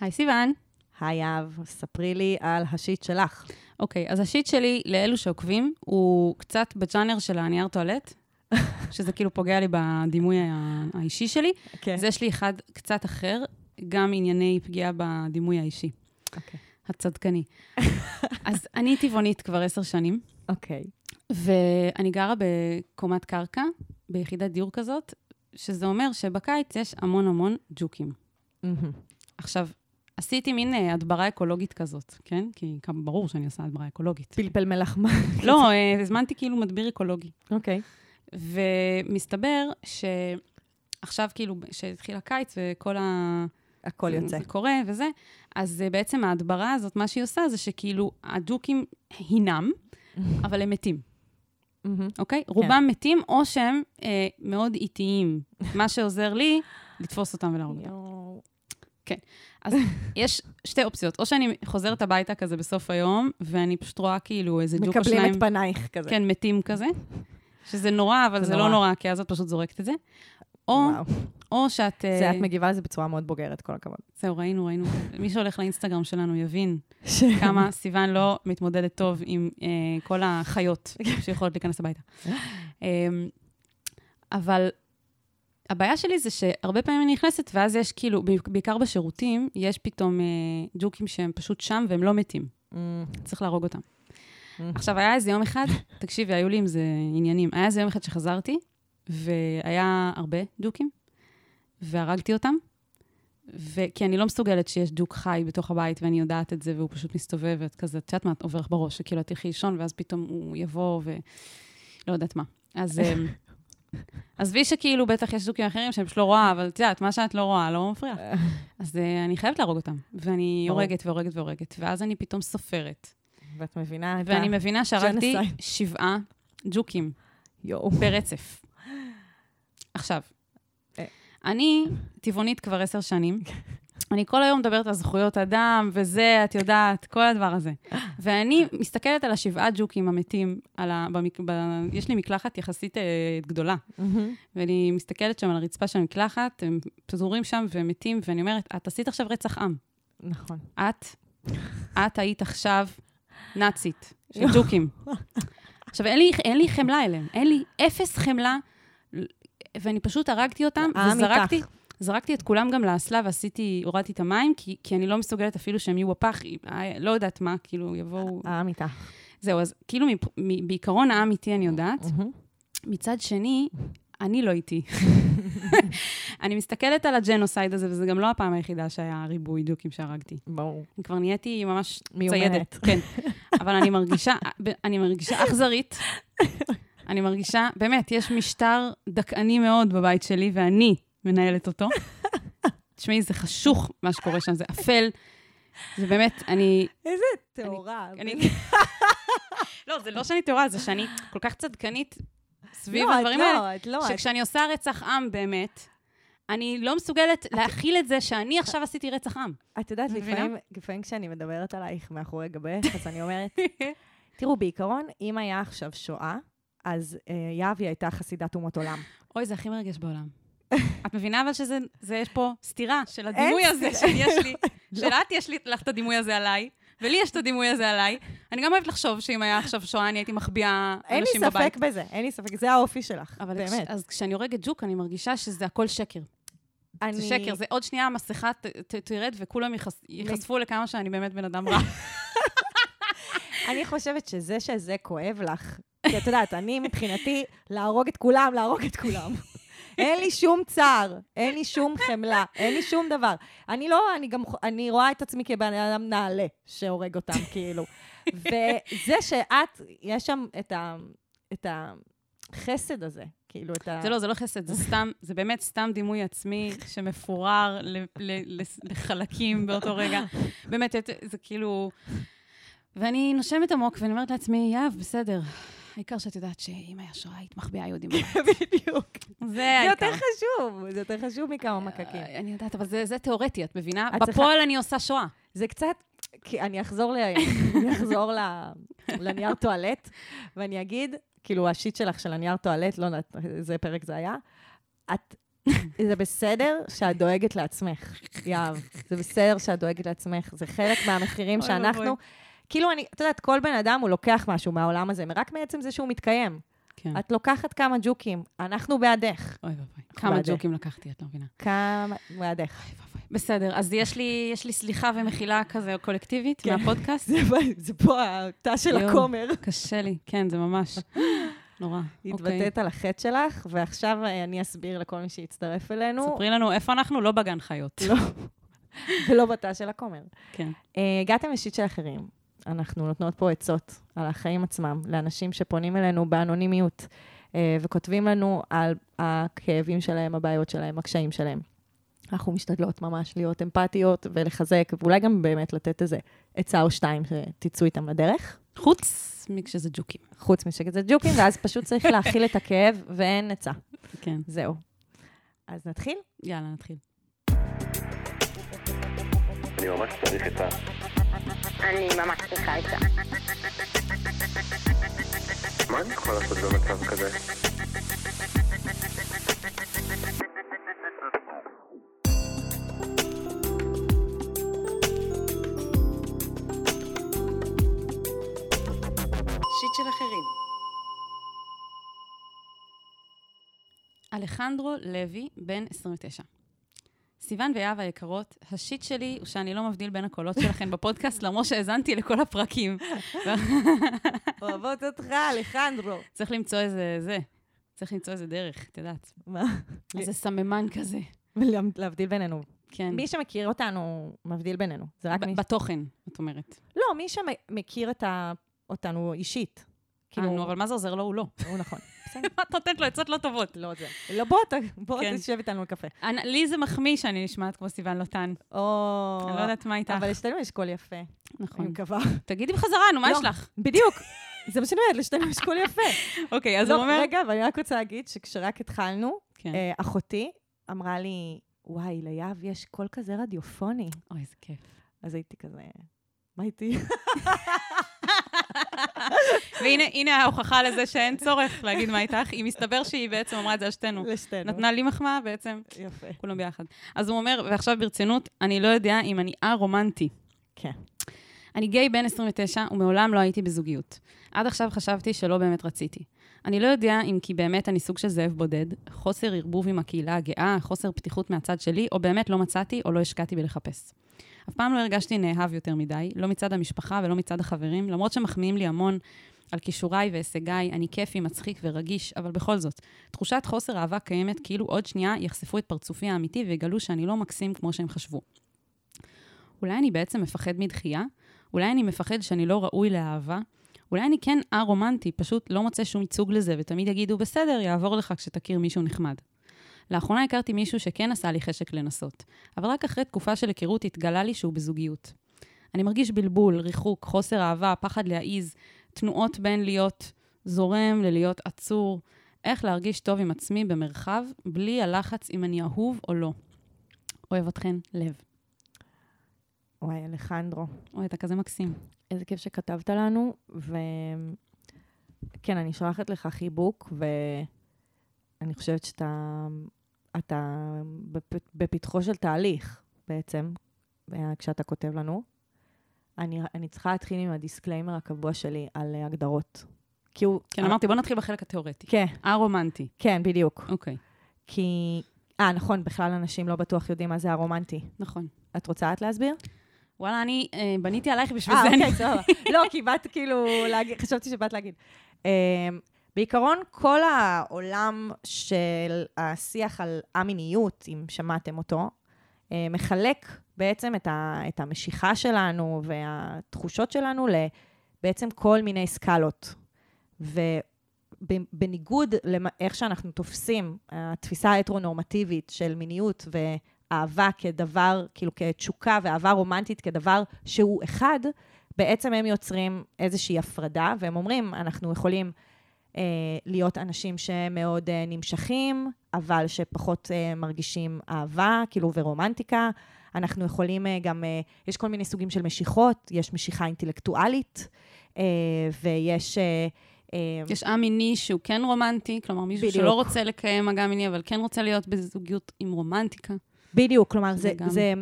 היי סיוון. היי אב, ספרי לי על השיט שלך. אוקיי, אז השיט שלי, לאלו שעוקבים, הוא קצת בג'אנר של הנייר טואלט, שזה כאילו פוגע לי בדימוי האישי שלי. כן. אז יש לי אחד קצת אחר, גם ענייני פגיעה בדימוי האישי, אוקיי. הצדקני. אז אני טבעונית כבר עשר שנים, אוקיי. ואני גרה בקומת קרקע, ביחידת דיור כזאת, שזה אומר שבקיץ יש המון המון ג'וקים. מהמם. עכשיו, עשיתי מין אה, הדברה אקולוגית כזאת, כן? כי כמה ברור שאני עושה הדברה אקולוגית. פלפל מלח מה? לא, אה, הזמנתי כאילו מדביר אקולוגי. אוקיי. ומסתבר שעכשיו, כאילו, שהתחיל הקיץ וכל ה... הכל יוצא. זה קורה וזה, אז אה, בעצם ההדברה הזאת, מה שהיא עושה זה שכאילו הג'וקים הינם, אבל הם מתים. אוקיי? רובם מתים, או שהם אה, מאוד איטיים. מה שעוזר לי, לתפוס אותם ולהרוג אותם. יואו. אז יש שתי אופציות, או שאני חוזרת הביתה כזה בסוף היום, ואני פשוט רואה כאילו איזה ג'וק או שניים, מקבלים את פנייך כזה. כן, מתים כזה, שזה נורא, אבל זה זה נורא. לא נורא, כי אז את פשוט זורקת את זה. או, וואו. או שאת... אה, זה, את מגיבה לזה בצורה מאוד בוגרת, כל הכבוד. זהו, ראינו, ראינו. מי שהולך לאינסטגרם שלנו יבין כמה סיוון לא מתמודדת טוב עם אה, כל החיות שיכולות להיכנס הביתה. אה, אבל הבעיה שלי זה שהרבה פעמים אני נכנסת, ואז יש כאילו, בעיקר בשירותים, יש פתאום אה, ג'וקים שהם פשוט שם והם לא מתים. מהמם. צריך להרוג אותם. מהמם. עכשיו, היה איזה יום אחד, תקשיבי, היו לי עם זה עניינים. היה איזה יום אחד שחזרתי, והיה הרבה ג'וקים, והרגתי אותם, ו... כי אני לא מסוגלת שיש ג'וק חי בתוך הבית, ואני יודעת את זה, והוא פשוט מסתובב, ואת כזה, את יודעת מה, עובר לך בראש, שכאילו את תלכי לישון, ואז פתאום הוא יבוא, ו... לא יודעת מה. אז... עזבי שכאילו, בטח יש ג'וקים אחרים שאני פשוט לא רואה, אבל את יודעת, מה שאת לא רואה, לא מפריע. אז אה, אני חייבת להרוג אותם. ואני. הורגת והורגת והורגת, ואז אני פתאום סופרת. ואת מבינה את ה... ואני מבינה שהרגתי. שבעה ג'וקים יואו. ברצף. עכשיו, אה. אני טבעונית כבר עשר שנים. אני כל היום מדברת על זכויות אדם וזה, את יודעת, כל הדבר הזה. ואני מסתכלת על השבעה ג'וקים המתים, על ה... במק... ב... יש לי מקלחת יחסית אה, גדולה. ואני מסתכלת שם על הרצפה של המקלחת, הם פזורים שם ומתים, ואני אומרת, את עשית עכשיו רצח עם. נכון. את, את היית עכשיו נאצית של ג'וקים. עכשיו, אין לי, אין לי חמלה אליהם, אין לי אפס חמלה, ואני פשוט הרגתי אותם, וזרקתי, איתך. זרקתי את כולם גם לאסלה ועשיתי, הורדתי את המים, כי, כי אני לא מסוגלת אפילו שהם יהיו בפח, אה, לא יודעת מה, כאילו, יבואו... העם איתך. זהו, אז כאילו, בעיקרון העם איתי אני יודעת. מצד שני, אני לא איתי. אני מסתכלת על הג'נוסייד הזה, וזה גם לא הפעם היחידה שהיה ריבוי ג'וקים שהרגתי. ברור. אני כבר נהייתי ממש מיומנת. ציידת. כן. אבל אני מרגישה, אני מרגישה אכזרית. אני מרגישה, באמת, יש משטר דכאני מאוד בבית שלי, ואני מנהלת אותו. תשמעי, זה חשוך מה שקורה שם, זה אפל. זה באמת, אני... איזה טהורה. אני... לא, זה לא שאני טהורה, זה שאני כל כך צדקנית סביב לא, את הדברים לא, האלה, את לא, את- שכשאני עושה רצח עם באמת, אני לא מסוגלת להכיל את זה שאני עכשיו עשיתי רצח עם. את יודעת? לפעמים, כשאני מדברת עלייך מאחורי גבך, אז אני אומרת, תראו, בעיקרון, אם היה עכשיו שואה, אז אה, יהבי הייתה חסידת אומות עולם. אוי, זה הכי מרגש בעולם. את מבינה אבל שזה, זה, יש פה סתירה של הדימוי אין הזה. שיש לי, לא. שלאת יש לי לך את הדימוי הזה עליי, ולי יש את הדימוי הזה עליי. אני גם אוהבת לחשוב שאם היה עכשיו שואה, אני הייתי מחביאה אין לי אנשים בבית. ספק בזה, אין לי ספק, זה האופי שלך, אבל באמת. כש, אז כשאני הורגת ג'וק, אני מרגישה שזה הכל שקר. אני... זה שקר, זה עוד שנייה המסכה תרד וכולם ייחש, ייחשפו לכמה שאני באמת בן אדם רע. אני חושבת שזה שזה כואב לך, כי את יודעת, אני מבחינתי, להרוג את כולם, להרוג את כולם. אין לי שום צער, אין לי שום חמלה, אין לי שום דבר. אני לא, אני גם, אני רואה את עצמי כבן אדם נעלה שהורג אותם, כאילו. וזה שאת, יש שם את ה... את החסד הזה, כאילו, את ה... זה לא, זה לא חסד, זה סתם, זה באמת סתם דימוי עצמי שמפורר ל, ל, לחלקים באותו רגע. באמת, זה כאילו... ואני נושמת עמוק ואני אומרת לעצמי, יאב, בסדר. העיקר שאת יודעת שאם היה שואה, היית מחביאה יהודים בבית. בדיוק. זה זה העיקר. יותר חשוב, זה יותר חשוב מכמה מקקים. אה, אני יודעת, אבל זה, זה תיאורטי, את מבינה? בפועל אני עושה שואה. זה קצת, כי אני אחזור, ל... אני אחזור ל... לנייר טואלט, ואני אגיד, כאילו, השיט שלך של הנייר טואלט, לא יודעת איזה פרק זה היה, את זה בסדר שאת דואגת לעצמך, יהב. זה בסדר שאת דואגת לעצמך. זה חלק מהמחירים אוי שאנחנו... כאילו, אני, את יודעת, כל בן אדם הוא לוקח משהו מהעולם הזה, רק מעצם זה שהוא מתקיים. כן. את לוקחת כמה ג'וקים, אנחנו בעדך. אוי ואבוי. כמה בעדך. ג'וקים לקחתי, את לא מבינה. כמה... בעדך. אוי ואבוי. בסדר, אז יש לי, יש לי סליחה ומחילה כזה קולקטיבית כן. מהפודקאסט? זה, זה פה התא של יואו. הכומר. קשה לי, כן, זה ממש נורא. אוקיי. התבטאת על החטא שלך, ועכשיו אה, אני אסביר לכל מי שיצטרף אלינו. ספרי לנו איפה אנחנו, לא בגן חיות. לא, ולא בתא של הכומר. כן. אה, הגעתם לשיט של אחרים. אנחנו נותנות פה עצות על החיים עצמם, לאנשים שפונים אלינו באנונימיות, אה, וכותבים לנו על הכאבים שלהם, הבעיות שלהם, הקשיים שלהם. אנחנו משתדלות ממש להיות אמפתיות ולחזק, ואולי גם באמת לתת איזה עצה או שתיים שתצאו איתם לדרך. חוץ מכשזה ג'וקים. חוץ משקט ג'וקים, ואז פשוט צריך להכיל את הכאב, ואין עצה. כן. זהו. אז נתחיל? יאללה, נתחיל. אני ממש צריך עצה. אני ממש צריכה עצה. מה אני יכול לעשות במצב כזה? שיט של אחרים. אלחנדרו לוי, בן 29. סיוון ויהב היקרות, השיט שלי הוא שאני לא מבדיל בין הקולות שלכם בפודקאסט, למרות שהאזנתי לכל הפרקים. אוהבות אותך, אלחנדרו. צריך למצוא איזה, זה, צריך למצוא איזה דרך, את יודעת. מה? איזה סממן כזה. להבדיל בינינו. כן. מי שמכיר אותנו, מבדיל בינינו. זה רק מי... בתוכן, את אומרת. לא, מי שמכיר. אותנו אישית. כאילו... נו, אבל מה זה עוזר לו? הוא לא. הוא נכון. בסדר. מה את נותנת לו עצות לא טובות? לא זה. לא, בוא, בוא כן. תשב איתנו לקפה. אני- לי זה מחמיא שאני נשמעת כמו סיוון לוטן. או... אני לא יודעת מה איתך. אבל לשתינו יש קול יפה, אני נכון. מקווה. תגידי בחזרה, נו, מה לא. יש לך? בדיוק. זה מה שאני אומרת, לשתינו יש קול יפה. אוקיי, אז לא, הוא אומר... רגע, אבל אני רק רוצה להגיד שכשרק התחלנו, כן. אה, אחותי אמרה לי, וואי, ליהב יש קול כזה רדיופוני. אוי, איזה כיף. אז הייתי כזה, מה איתי? והנה הנה ההוכחה לזה שאין צורך להגיד מה איתך. היא מסתבר שהיא בעצם אמרה את זה על שתינו. לשתינו. נתנה לי מחמאה בעצם, יפה. כולם ביחד. אז הוא אומר, ועכשיו ברצינות, אני לא יודע אם אני א-רומנטי. כן. אני גיי בן 29 ומעולם לא הייתי בזוגיות. עד עכשיו חשבתי שלא באמת רציתי. אני לא יודע אם כי באמת אני סוג של זאב בודד, חוסר ערבוב עם הקהילה הגאה, חוסר פתיחות מהצד שלי, או באמת לא מצאתי או לא השקעתי בלחפש. אף פעם לא הרגשתי נאהב יותר מדי, לא מצד המשפחה ולא מצד החברים, למרות שמחמיאים לי המון על כישוריי והישגיי, אני כיפי, מצחיק ורגיש, אבל בכל זאת, תחושת חוסר אהבה קיימת כאילו עוד שנייה יחשפו את פרצופי האמיתי ויגלו שאני לא מקסים כמו שהם חשבו. אולי אני בעצם מפחד מדחייה? אולי אני מפחד שאני לא ראוי לאהבה? אולי אני כן א-רומנטי, פשוט לא מוצא שום ייצוג לזה, ותמיד יגידו, בסדר, יעבור לך כשתכיר מישהו נחמד. לאחרונה הכרתי מישהו שכן עשה לי חשק לנסות, אבל רק אחרי תקופה של היכרות התגלה לי שהוא בזוגיות. אני מרגיש בלבול, ריחוק, חוסר אהבה, פחד להעיז, תנועות בין להיות זורם ללהיות עצור, איך להרגיש טוב עם עצמי במרחב, בלי הלחץ אם אני אהוב או לא. אוהב אתכן, לב. וואי, אלחנדרו. אוי, אתה כזה מקסים. איזה כיף שכתבת לנו, וכן, אני שולחת לך חיבוק, ואני חושבת שאתה אתה בפ... בפתחו של תהליך, בעצם, אה, כשאתה כותב לנו. אני, אני צריכה להתחיל עם ה disclaimer הקבוע שלי על אה, הגדרות. כי הוא... כן, אמרתי, בוא נתחיל בחלק התיאורטי. כן, א-רומנטי. כן, בדיוק. אוקיי, כי... אה, נכון, בכלל אנשים לא בטוח יודעים מה זה ארומנטי. נכון. את רוצה את להסביר? וואלה, אני אה, בניתי עלייך בשביל אה, זה. אוקיי, סבבה. לא, כי באת כאילו להגיד, חשבתי שבאת להגיד. Um, בעיקרון, כל העולם של השיח על א-מיניות, אם שמעתם אותו, uh, מחלק בעצם את, ה, את המשיכה שלנו והתחושות שלנו לבעצם כל מיני סקלות. ובניגוד לאיך שאנחנו תופסים, התפיסה ההטרונורמטיבית של מיניות ואהבה כדבר, כאילו כתשוקה ואהבה רומנטית כדבר שהוא אחד, בעצם הם יוצרים איזושהי הפרדה, והם אומרים, אנחנו יכולים אה, להיות אנשים שמאוד אה, נמשכים, אבל שפחות אה, מרגישים אהבה, כאילו, ורומנטיקה. אנחנו יכולים אה, גם, אה, יש כל מיני סוגים של משיכות, יש משיכה אינטלקטואלית, אה, ויש אה, אה, יש א-מיני שהוא כן רומנטי, כלומר מישהו בדיוק. שלא רוצה לקיים מגע מיני, אבל כן רוצה להיות בזוגיות עם רומנטיקה. בדיוק, כלומר, שזה זה, גם- זה,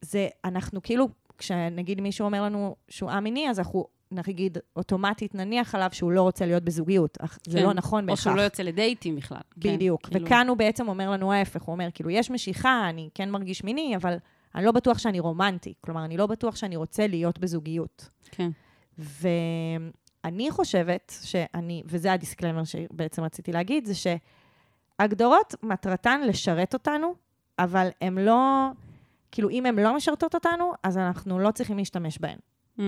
זה, אנחנו כאילו, כשנגיד מישהו אומר לנו שהוא א-מיני, אז אנחנו נגיד אוטומטית נניח עליו שהוא לא רוצה להיות בזוגיות. אך זה כן. לא נכון או בהכרח. שהוא לא יוצא לדייטים בכלל. כן, בדיוק. כאילו, וכאן הוא בעצם אומר לנו ההפך, הוא אומר, כאילו, יש משיכה, אני כן מרגיש מיני, אבל אני לא בטוח שאני רומנטי. כלומר, אני לא בטוח שאני רוצה להיות בזוגיות. כן. ואני חושבת שאני, וזה הדיסקלמר שבעצם רציתי להגיד, זה שהגדרות מטרתן לשרת אותנו, אבל הן לא, כאילו, אם הן לא משרתות אותנו, אז אנחנו לא צריכים להשתמש בהן. Mm,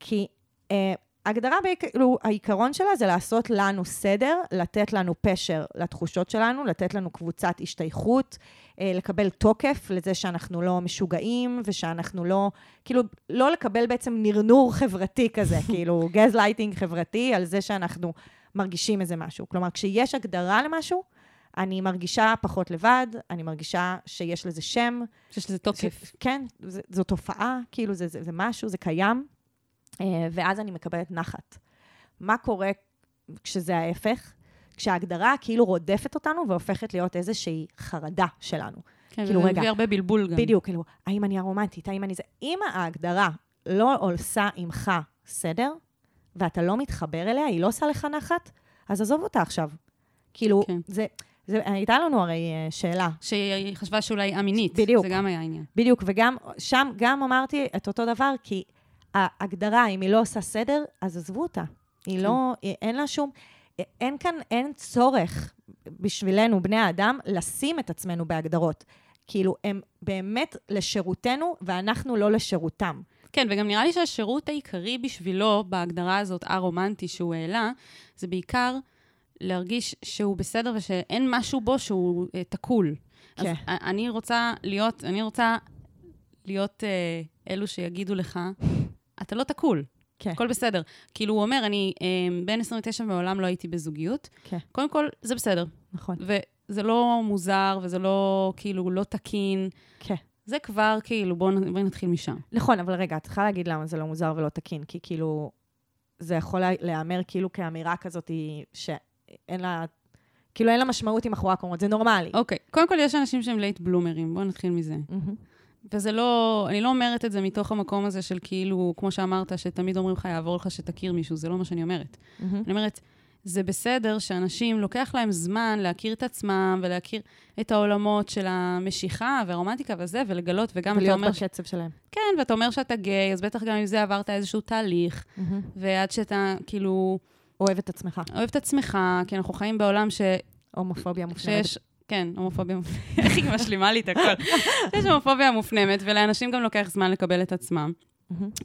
כי אה, הגדרה, כאילו, העיקרון שלה זה לעשות לנו סדר, לתת לנו פשר לתחושות שלנו, לתת לנו קבוצת השתייכות, אה, לקבל תוקף לזה שאנחנו לא משוגעים, ושאנחנו לא, כאילו, לא לקבל בעצם ערעור חברתי כזה, כאילו, גז לייטינג חברתי על זה שאנחנו מרגישים איזה משהו. כלומר, כשיש הגדרה למשהו, אני מרגישה פחות לבד, אני מרגישה שיש לזה שם, שיש לזה תוקף. ש- כן, זה, זו תופעה, כאילו זה, זה, זה משהו, זה קיים, ואז אני מקבלת נחת. מה קורה כשזה ההפך? כשההגדרה כאילו רודפת אותנו והופכת להיות איזושהי חרדה שלנו. כן, כאילו, רגע. מביא הרבה בלבול גם. בדיוק, כאילו, האם אני הרומנטית, האם אני זה... אם ההגדרה לא עושה עמך סדר, ואתה לא מתחבר אליה, היא לא עושה לך נחת, אז עזוב אותה עכשיו. כאילו, כן. זה, זה... הייתה לנו הרי אה, שאלה, שהיא חשבה שאולי א-מינית. בדיוק. זה גם היה עניין. בדיוק, וגם שם גם אמרתי את אותו דבר, כי ההגדרה, אם היא לא עושה סדר, אז עזבו אותה. היא כן. לא, אין לה שום, אין כאן, אין צורך בשבילנו, בני האדם, לשים את עצמנו בהגדרות. כאילו, הם באמת לשירותנו, ואנחנו לא לשירותם. כן, וגם נראה לי שהשירות העיקרי בשבילו, בהגדרה הזאת, א-רומנטי שהוא העלה, זה בעיקר להרגיש שהוא בסדר ושאין משהו בו שהוא אה, תקול. כן. אז אני רוצה להיות, אני רוצה להיות אה, אלו שיגידו לך, אתה לא תקול, כן. הכל בסדר. כאילו, הוא אומר, אני אה, בן 29 ומעולם לא הייתי בזוגיות. כן. קודם כל, זה בסדר. נכון. וזה לא מוזר, וזה לא, כאילו, לא תקין. כן. זה כבר, כאילו, בואו בוא נתחיל משם. נכון, אבל רגע, את צריכה להגיד למה זה לא מוזר ולא תקין, כי כאילו, זה יכול לה- להיאמר כאילו כאמירה כזאת שאין לה, כאילו אין לה משמעות עם אחורה קומות, זה נורמלי. אוקיי, קודם כל יש אנשים שהם לייט בלומרים, בואו נתחיל מזה. מהמם. וזה לא, אני לא אומרת את זה מתוך המקום הזה של כאילו, כמו שאמרת, שתמיד אומרים לך, יעבור לך שתכיר מישהו, זה לא מה שאני אומרת. מהמם. אני אומרת, זה בסדר שאנשים, לוקח להם זמן להכיר את עצמם ולהכיר את העולמות של המשיכה והרומנטיקה וזה, ולגלות, וגם אתה ולהיות אומר, בקצב שלהם. כן, ואתה אומר שאתה גיי, אז בטח גם עם זה עברת איזשהו תהליך, ועד שאתה כאילו אוהב את עצמך. אוהב את עצמך, כי אנחנו חיים בעולם ש... הומופוביה מופנמת. שיש, כן, הומופוביה מופנמת. איך היא משלימה לי את הכל? יש הומופוביה מופנמת, ולאנשים גם לוקח זמן לקבל את עצמם.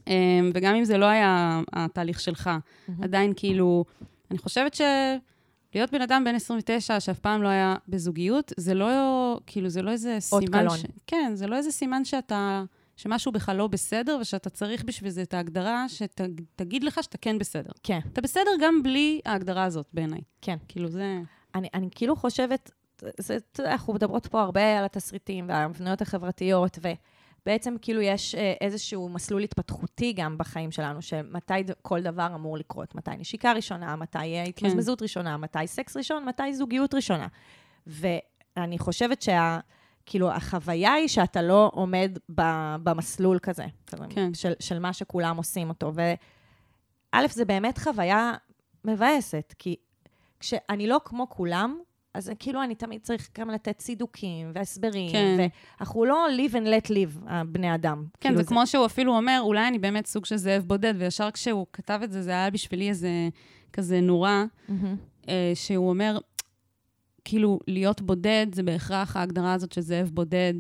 אמ, וגם אם זה לא היה התהליך שלך, מהמם. עדיין כאילו, אני חושבת שלהיות בן אדם בן 29 שאף פעם לא היה בזוגיות, זה לא, כאילו, זה לא איזה אות סימן... קלון. ש... כן, זה לא איזה סימן שאתה, שמשהו בכלל לא בסדר, ושאתה צריך בשביל זה את ההגדרה שתגיד לך שאתה כן בסדר. כן, אתה בסדר גם בלי ההגדרה הזאת, בעיניי. כן. כאילו, זה... אני, אני כאילו חושבת, זה, אתה יודע, אנחנו מדברות פה הרבה על התסריטים וההבניות החברתיות, ובעצם כאילו יש אה, איזשהו מסלול התפתחותי גם בחיים שלנו, שמתי כל דבר אמור לקרות, מתי נשיקה ראשונה, מתי אה, התמזמזות ראשונה, מתי סקס ראשון, מתי זוגיות ראשונה. ואני חושבת שה... כאילו, החוויה היא שאתה לא עומד ב, במסלול כזה, כזה כן. של, של מה שכולם עושים אותו. וא', זה באמת חוויה מבאסת, כי כשאני לא כמו כולם, אז כאילו אני תמיד צריך גם לתת צידוקים והסברים, כן. ואנחנו לא live and let live, הבני אדם. כן, כאילו זה כמו שהוא אפילו אומר, אולי אני באמת סוג של זאב בודד, וישר כשהוא כתב את זה, זה היה בשבילי איזה כזה נורה, מהמם. אה, שהוא אומר, כאילו, להיות בודד זה בהכרח ההגדרה הזאת של זאב בודד,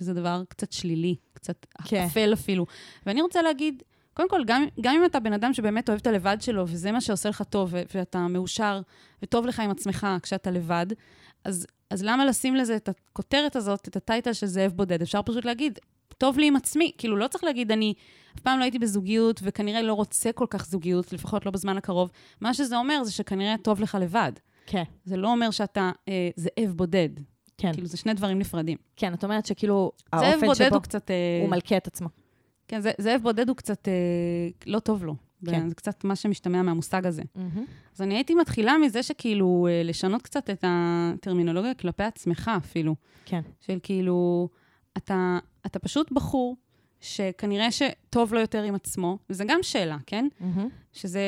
וזה דבר קצת שלילי, קצת כן. אפל אפילו. ואני רוצה להגיד, קודם כל, גם, גם אם אתה בן אדם שבאמת אוהב את הלבד שלו, וזה מה שעושה לך טוב, ו- ואתה מאושר, וטוב לך עם עצמך כשאתה לבד, אז, אז למה לשים לזה את הכותרת הזאת, את הטייטל של זאב בודד? אפשר פשוט להגיד, טוב לי עם עצמי. כאילו, לא צריך להגיד, אני אף פעם לא הייתי בזוגיות, וכנראה לא רוצה כל כך זוגיות, לפחות לא בזמן הקרוב. מה שזה אומר זה שכנראה טוב לך לבד. כן, זה לא אומר שאתה אה, זאב בודד. כן. כאילו, זה שני דברים נפרדים. כן, את אומרת שכאילו, זאב האופן בודד שבו הוא קצת... אה, הוא מלכה את עצמו. כן, זה- זאב בודד הוא קצת אה, לא טוב לו. כן. זה קצת מה שמשתמע מהמושג הזה. מהמם. אז אני הייתי מתחילה מזה שכאילו, אה, לשנות קצת את הטרמינולוגיה כלפי עצמך אפילו. כן. של כאילו, אתה, אתה פשוט בחור שכנראה שטוב לו יותר עם עצמו, וזו גם שאלה, כן? מהמם. שזה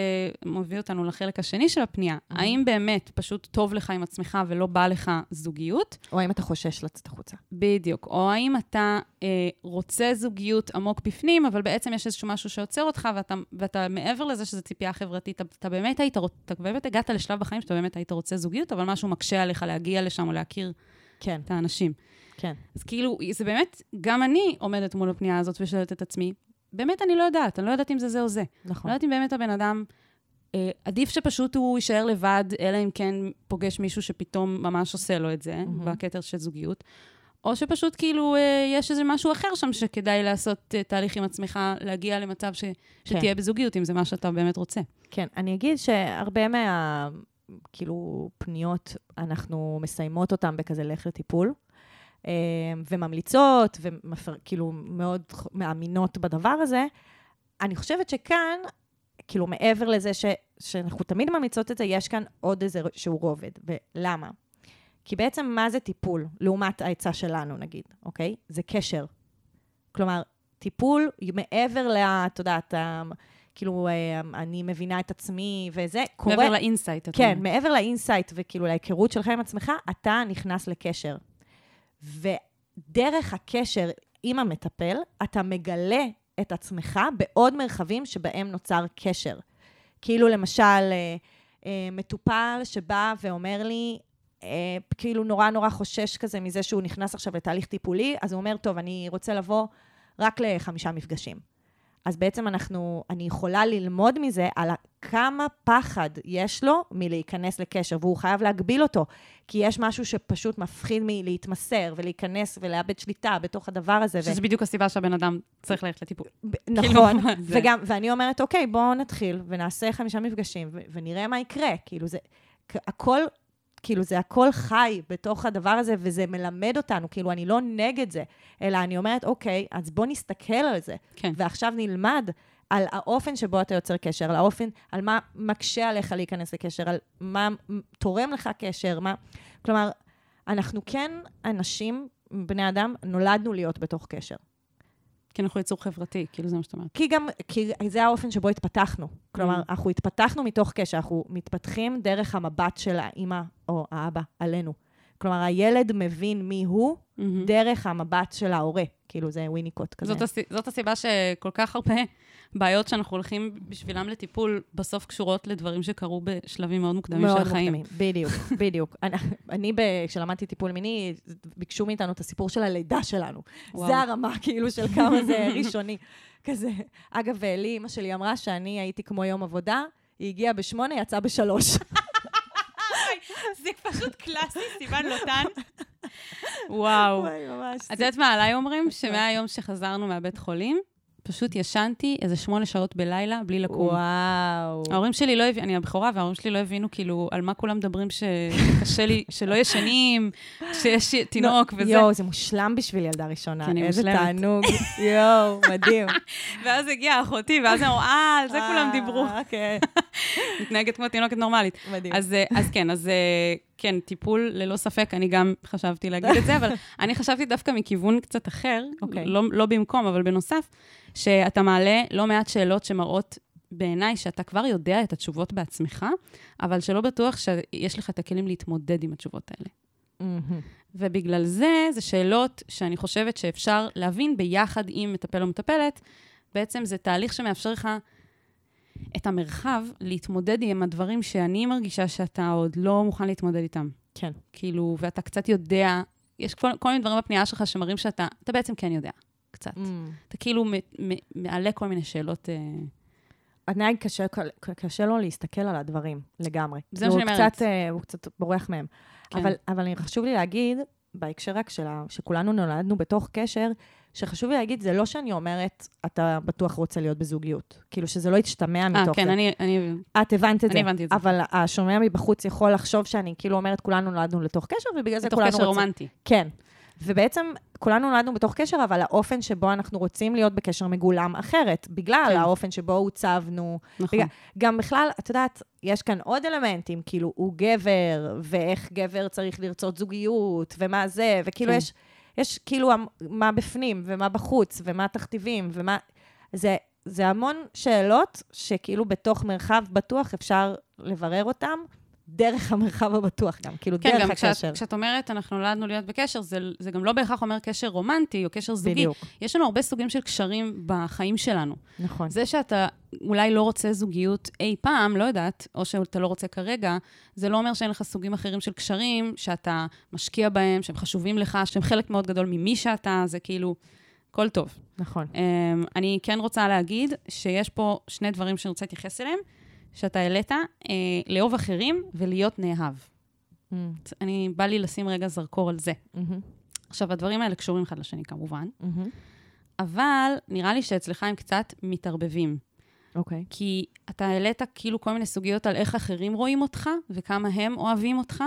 מביא אותנו לחלק השני של הפנייה. האם באמת פשוט טוב לך עם עצמך ולא בא לך זוגיות? או האם אתה חושש לצאת החוצה? בדיוק. או האם אתה אה, רוצה זוגיות עמוק בפנים, אבל בעצם יש איזשהו משהו שעוצר אותך, ואתה, ואתה מעבר לזה שזו ציפייה חברתית, אתה, אתה באמת היית, אתה באמת הגעת לשלב בחיים שאתה באמת היית רוצה זוגיות, אבל משהו מקשה עליך להגיע לשם או להכיר כן, את האנשים. כן. אז כאילו, זה באמת, גם אני עומדת מול הפנייה הזאת ושואלת את עצמי, באמת אני לא יודעת, אני לא יודעת אם זה זה או זה. נכון. לא יודעת אם באמת הבן אדם, אה, עדיף שפשוט הוא יישאר לבד, אלא אם כן פוגש מישהו שפתאום ממש עושה לו את זה, מהמם. בקטע של זוגיות. או שפשוט כאילו אה, יש איזה משהו אחר שם שכדאי לעשות אה, תהליך עם עצמך, להגיע למצב ש, שתהיה בזוגיות, אם זה מה שאתה באמת רוצה. כן, אני אגיד שהרבה מה... כאילו, פניות, אנחנו מסיימות אותן בכזה לך לטיפול, אה, וממליצות, וכאילו מאוד מאמינות בדבר הזה. אני חושבת שכאן, כאילו, מעבר לזה ש, שאנחנו תמיד ממליצות את זה, יש כאן עוד איזה שהוא רובד. ולמה? כי בעצם מה זה טיפול, לעומת העצה שלנו, נגיד, אוקיי? זה קשר. כלומר, טיפול מעבר ל... את יודעת, כאילו, אה, אני מבינה את עצמי, וזה קורה... מעבר ל insight, את כן, אומרת. מעבר ל insight וכאילו להיכרות שלך עם עצמך, אתה נכנס לקשר. ודרך הקשר עם המטפל, אתה מגלה את עצמך בעוד מרחבים שבהם נוצר קשר. כאילו למשל, אה, אה, מטופל שבא ואומר לי, כאילו נורא נורא חושש כזה מזה שהוא נכנס עכשיו לתהליך טיפולי, אז הוא אומר, טוב, אני רוצה לבוא רק לחמישה מפגשים. אז בעצם אנחנו, אני יכולה ללמוד מזה על כמה פחד יש לו מלהיכנס לקשר, והוא חייב להגביל אותו, כי יש משהו שפשוט מפחיד מלהתמסר ולהיכנס ולאבד שליטה בתוך הדבר הזה. ו- שזה בדיוק הסיבה שהבן אדם צריך ללכת לטיפול. ב- כאילו, נכון? וגם, ואני אומרת, אוקיי, בואו נתחיל ונעשה חמישה מפגשים ו- ונראה מה יקרה. כאילו זה, הכל, כאילו זה הכל חי בתוך הדבר הזה, וזה מלמד אותנו, כאילו אני לא נגד זה, אלא אני אומרת, אוקיי, אז בואו נסתכל על זה, כן. ועכשיו נלמד על האופן שבו אתה יוצר קשר, על האופן, על מה מקשה עליך להיכנס לקשר, על מה תורם לך קשר, מה... כלומר, אנחנו כן אנשים, בני אדם, נולדנו להיות בתוך קשר. כי אנחנו יצור חברתי, כאילו זה מה שאת אומרת. כי גם, כי זה האופן שבו התפתחנו. כלומר, Mm. אנחנו התפתחנו מתוך קשר, אנחנו מתפתחים דרך המבט של האימא או האבא עלינו. כלומר, הילד מבין מי הוא מהמם. דרך המבט של ההורה. כאילו, זה וויניקוט כזה. זאת, הס... זאת הסיבה שכל כך הרבה בעיות שאנחנו הולכים בשבילם לטיפול, בסוף קשורות לדברים שקרו בשלבים מאוד מוקדמים מאוד של החיים. מוקדמים, בדיוק, בדיוק. אני, כשלמדתי טיפול מיני, ביקשו מאיתנו את הסיפור של הלידה שלנו. וואו. זה הרמה, כאילו, של כמה זה ראשוני. כזה. אגב, לי, אימא שלי אמרה שאני הייתי כמו יום עבודה, היא הגיעה בשמונה, יצאה בשלוש. זה פשוט קלאסי, סימן לוטן. וואו. וואי, ממש. את יודעת מה עליי אומרים? שמהיום שחזרנו מהבית חולים, פשוט ישנתי איזה שמונה שעות בלילה בלי לקום. וואו. ההורים שלי לא הבינו, אני הבכורה, וההורים שלי לא הבינו כאילו על מה כולם מדברים שקשה לי, שלא ישנים, שיש תינוק וזה. יואו, זה מושלם בשביל ילדה ראשונה. כי אני איזה מושלמת. תענוג. יואו, מדהים. ואז הגיעה אחותי, ואז אמרו, אה, על זה כולם דיברו. אה, כן, מתנהגת כמו תינוקת נורמלית. מדהים. אז, אה, כן, אז אה, כן, טיפול ללא ספק, אני גם חשבתי להגיד את זה, אבל אני חשבתי דווקא מכיוון קצת אחר, אוקיי. לא, לא במקום, אבל בנוסף, שאתה מעלה לא מעט שאלות שמראות בעיניי שאתה כבר יודע את התשובות בעצמך, אבל שלא בטוח שיש לך את הכלים להתמודד עם התשובות האלה. מהמם. ובגלל זה, זה שאלות שאני חושבת שאפשר להבין ביחד עם מטפל או מטפלת. בעצם זה תהליך שמאפשר לך את המרחב להתמודד עם הדברים שאני מרגישה שאתה עוד לא מוכן להתמודד איתם. כן. כאילו, ואתה קצת יודע, יש כל, כל מיני דברים בפנייה שלך שמראים שאתה, אתה בעצם כן יודע, קצת. מהמם. אתה כאילו מ, מ, מעלה כל מיני שאלות. אה, קשה, קשה לו להסתכל על הדברים לגמרי. זה מה שאני אומרת. קצת, אה, הוא קצת בורח מהם. כן. אבל, אבל חשוב לי להגיד, בהקשר רק של שכולנו נולדנו בתוך קשר, שחשוב לי להגיד, זה לא שאני אומרת, אתה בטוח רוצה להיות בזוגיות. כאילו, שזה לא ישתמע אה, מתוך כן, זה. אני, אני, את הבנת את אני זה. הבנתי את זה. אבל השומע מבחוץ יכול לחשוב שאני כאילו אומרת, כולנו נולדנו לתוך קשר, ובגלל זה כולנו קשר רוצים... רומנטי. כן. ובעצם כולנו נולדנו בתוך קשר, אבל האופן שבו אנחנו רוצים להיות בקשר מגולם אחרת, בגלל כן. האופן שבו עוצבנו. נכון. בגלל, גם בכלל, את יודעת, יש כאן עוד אלמנטים, כאילו, הוא גבר, ואיך גבר צריך לרצות זוגיות, ומה זה, וכאילו כן. יש, יש כאילו מה בפנים, ומה בחוץ, ומה התכתיבים, ומה... זה, זה המון שאלות שכאילו בתוך מרחב בטוח אפשר לברר אותם, דרך המרחב הבטוח גם, כאילו, כן, דרך גם כשאת, הקשר. כשאת אומרת, אנחנו נולדנו להיות בקשר, זה, זה גם לא בהכרח אומר קשר רומנטי או קשר זוגי. בדיוק, יש לנו הרבה סוגים של קשרים בחיים שלנו. נכון. זה שאתה אולי לא רוצה זוגיות אי פעם, לא יודעת, או שאתה לא רוצה כרגע, זה לא אומר שאין לך סוגים אחרים של קשרים, שאתה משקיע בהם, שהם חשובים לך, שהם חלק מאוד גדול ממי שאתה, זה כאילו, הכל טוב. נכון. Um, אני כן רוצה להגיד שיש פה שני דברים שאני רוצה להתייחס אליהם, שאתה העלית, uh, לאהוב אחרים ולהיות נאהב. Mm, אני, בא לי לשים רגע זרקור על זה. מהמם, עכשיו, הדברים האלה קשורים אחד לשני כמובן, מהמם. אבל נראה לי שאצלך הם קצת מתערבבים. אוקיי. כי אתה העלית כאילו כל מיני סוגיות על איך אחרים רואים אותך, וכמה הם אוהבים אותך,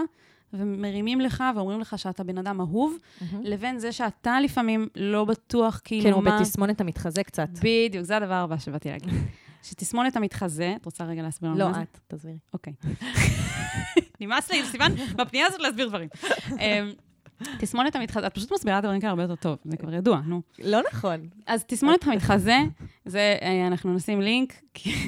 ומרימים לך ואומרים לך שאתה בן אדם אהוב, מהמם. לבין זה שאתה לפעמים לא בטוח כאילו כן, הוא מה... בתסמונת המתחזה קצת. בדיוק, זה הדבר הבא שבאתי להגיד. שתסמונת המתחזה, את רוצה רגע להסביר לנו לא, מה זה? את, תסבירי. אוקיי. נמאס לי, סיוון, בפנייה הזאת להסביר דברים. אמ, תסמונת המתחזה, את פשוט מסבירה דברים כאלה הרבה יותר טוב, זה כבר ידוע, נו. לא נכון. אז תסמונת המתחזה, זה, אה, אנחנו נשים לינק,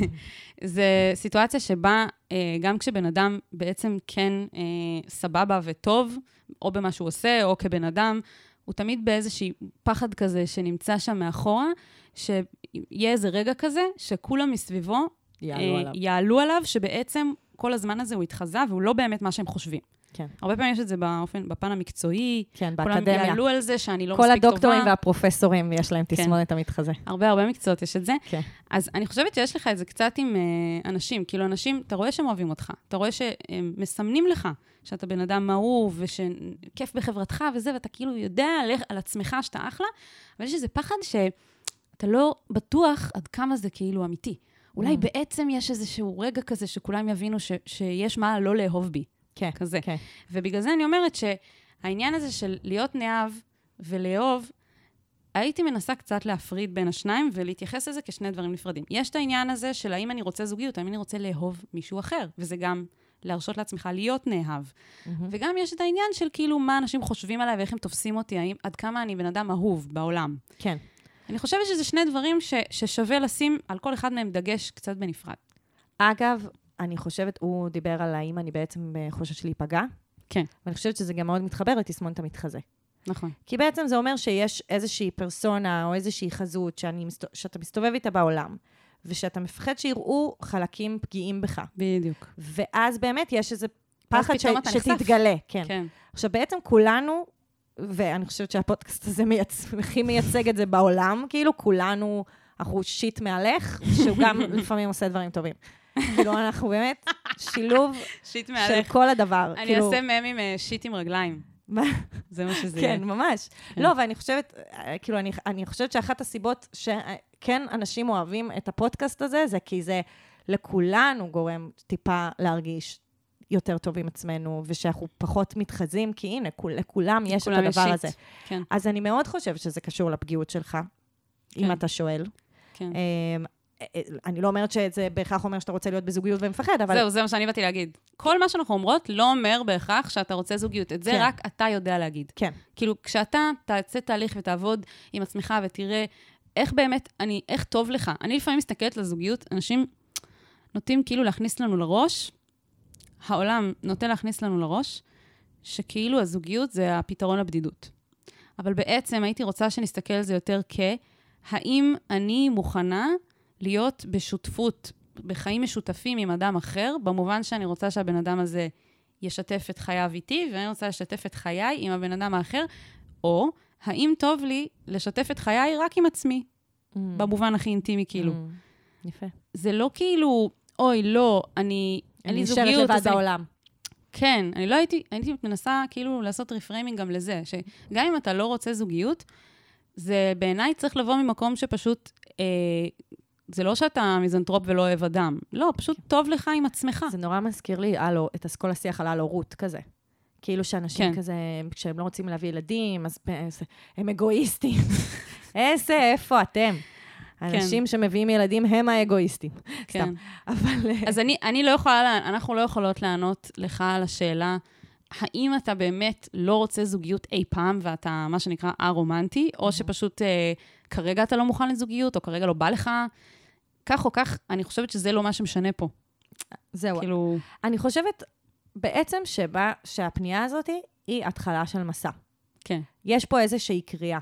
זה סיטואציה שבה אה, גם כשבן אדם בעצם כן אה, סבבה וטוב, או במה שהוא עושה, או כבן אדם, הוא תמיד באיזשהי פחד כזה שנמצא שם מאחורה, שיהיה איזה רגע כזה, שכולם מסביבו יעלו אה, עליו. יעלו עליו, שבעצם כל הזמן הזה הוא התחזה, והוא לא באמת מה שהם חושבים. כן. הרבה פעמים יש את זה באופן, בפן המקצועי, כן, כולם באקדמיה. יעלו על זה שאני לא כל מספיק טובה. הדוקטורים והפרופסורים יש להם כן. תסמונת המתחזה. הרבה הרבה מקצועות יש את זה. כן. אז אני חושבת שיש לך את זה קצת עם אה, אנשים. כאילו, אנשים, אתה רואה שהם אוהבים אותך, אתה רואה שהם מסמנים לך שאתה בן אדם אהוב, ושכיף בחברתך וזה, ואתה כאילו יודע על, על עצמך שאתה אחלה, אבל יש איזה פחד שאתה לא בטוח עד כמה זה כאילו אמיתי. אולי Mm. בעצם יש איזשהו רגע כזה שכולם יבינו ש, שיש מה לא לאהוב בי, כן. כזה. כן. ובגלל זה אני אומרת שהעניין הזה של להיות נאהב ולאהוב, הייתי מנסה קצת להפריד בין השניים ולהתייחס לזה כשני דברים נפרדים. יש את העניין הזה של האם אני רוצה זוגיות, האם אני רוצה לאהוב מישהו אחר, וזה גם להרשות לעצמך להיות נאהב. מהמם. וגם יש את העניין של כאילו מה אנשים חושבים עליי ואיך הם תופסים אותי, האם, עד כמה אני בן אדם אהוב בעולם. כן. אני חושבת שזה שני דברים ש, ששווה לשים על כל אחד מהם דגש קצת בנפרד. אגב, אני חושבת, הוא דיבר על האם אני בעצם אה, חוששת להיפגע. כן. ואני חושבת שזה גם מאוד מתחבר לתסמונת המתחזה. נכון. כי בעצם זה אומר שיש איזושהי פרסונה או איזושהי חזות שאני, שאתה מסתובב איתה בעולם, ושאתה מפחד שיראו חלקים פגיעים בך. בדיוק. ואז באמת יש איזה פחד ש... שתתגלה. כן. כן. עכשיו, בעצם כולנו, ואני חושבת שהפודקאסט הזה מייצ... הכי מייצג את זה בעולם, כאילו כולנו, אנחנו שיט מהלך, שהוא גם לפעמים עושה דברים טובים. כאילו, אנחנו באמת שילוב של. כל הדבר. אני כאילו, אעשה מם עם אה, שיט עם רגליים. זה מה שזה יהיה. כן, ממש. כן. לא, ואני חושבת, אה, כאילו, אני, אני חושבת שאחת הסיבות שכן אנשים אוהבים את הפודקאסט הזה, זה כי זה לכולנו גורם טיפה להרגיש יותר טוב עם עצמנו, ושאנחנו פחות מתחזים, כי הנה, כול, לכולם יש את לכולם יש הדבר שיט. הזה. כן, אז אני מאוד חושבת שזה קשור לפגיעות שלך, כן. אם אתה שואל. כן. אני לא אומרת שזה בהכרח אומר שאתה רוצה להיות בזוגיות ומפחד, אבל... זהו, זה מה שאני באתי להגיד. כל מה שאנחנו אומרות לא אומר בהכרח שאתה רוצה זוגיות. את זה כן. רק אתה יודע להגיד. כן. כאילו, כשאתה תעשה תהליך ותעבוד עם עצמך ותראה איך באמת, אני, איך טוב לך. אני לפעמים מסתכלת על זוגיות, אנשים נוטים כאילו להכניס לנו לראש, העולם נוטה להכניס לנו לראש, שכאילו הזוגיות זה הפתרון לבדידות. אבל בעצם הייתי רוצה שנסתכל על זה יותר כהאם אני מוכנה להיות בשותפות, בחיים משותפים עם אדם אחר, במובן שאני רוצה שהבן אדם הזה ישתף את חייו איתי, ואני רוצה לשתף את חיי עם הבן אדם האחר, או האם טוב לי לשתף את חיי רק עם עצמי, Mm. במובן הכי אינטימי, כאילו. Mm. יפה. זה לא כאילו, אוי, לא, אני, אין אני לי נשארת זוגיות, לבד. בעולם. כן, אני לא הייתי, הייתי מנסה כאילו לעשות reframing גם לזה, שגם אם אתה לא רוצה זוגיות, זה בעיניי צריך לבוא ממקום שפשוט, אה, זה לא שאתה מיזנטרופ ולא אוהב אדם, לא, פשוט טוב לך עם עצמך. זה נורא מזכיר לי, הלו, את כל השיח על האל-הורות כזה. כאילו שאנשים כן. כזה, כשהם לא רוצים להביא ילדים, אז הם אגואיסטים. איזה, איפה אתם? אנשים שמביאים ילדים הם האגואיסטים. כן. סתם. אבל... אה, אז אני, אני לא יכולה, לה- אנחנו לא יכולות לענות לך על השאלה, האם אתה באמת לא רוצה זוגיות אי פעם ואתה, מה שנקרא, א-רומנטי, או שפשוט אה, כרגע אתה לא מוכן לזוגיות, או כרגע לא בא לך. כך או כך, אני חושבת שזה לא מה שמשנה פה. זהו. כאילו, אני חושבת בעצם שבה, שהפנייה הזאת היא התחלה של מסע. כן. יש פה איזושהי קריאה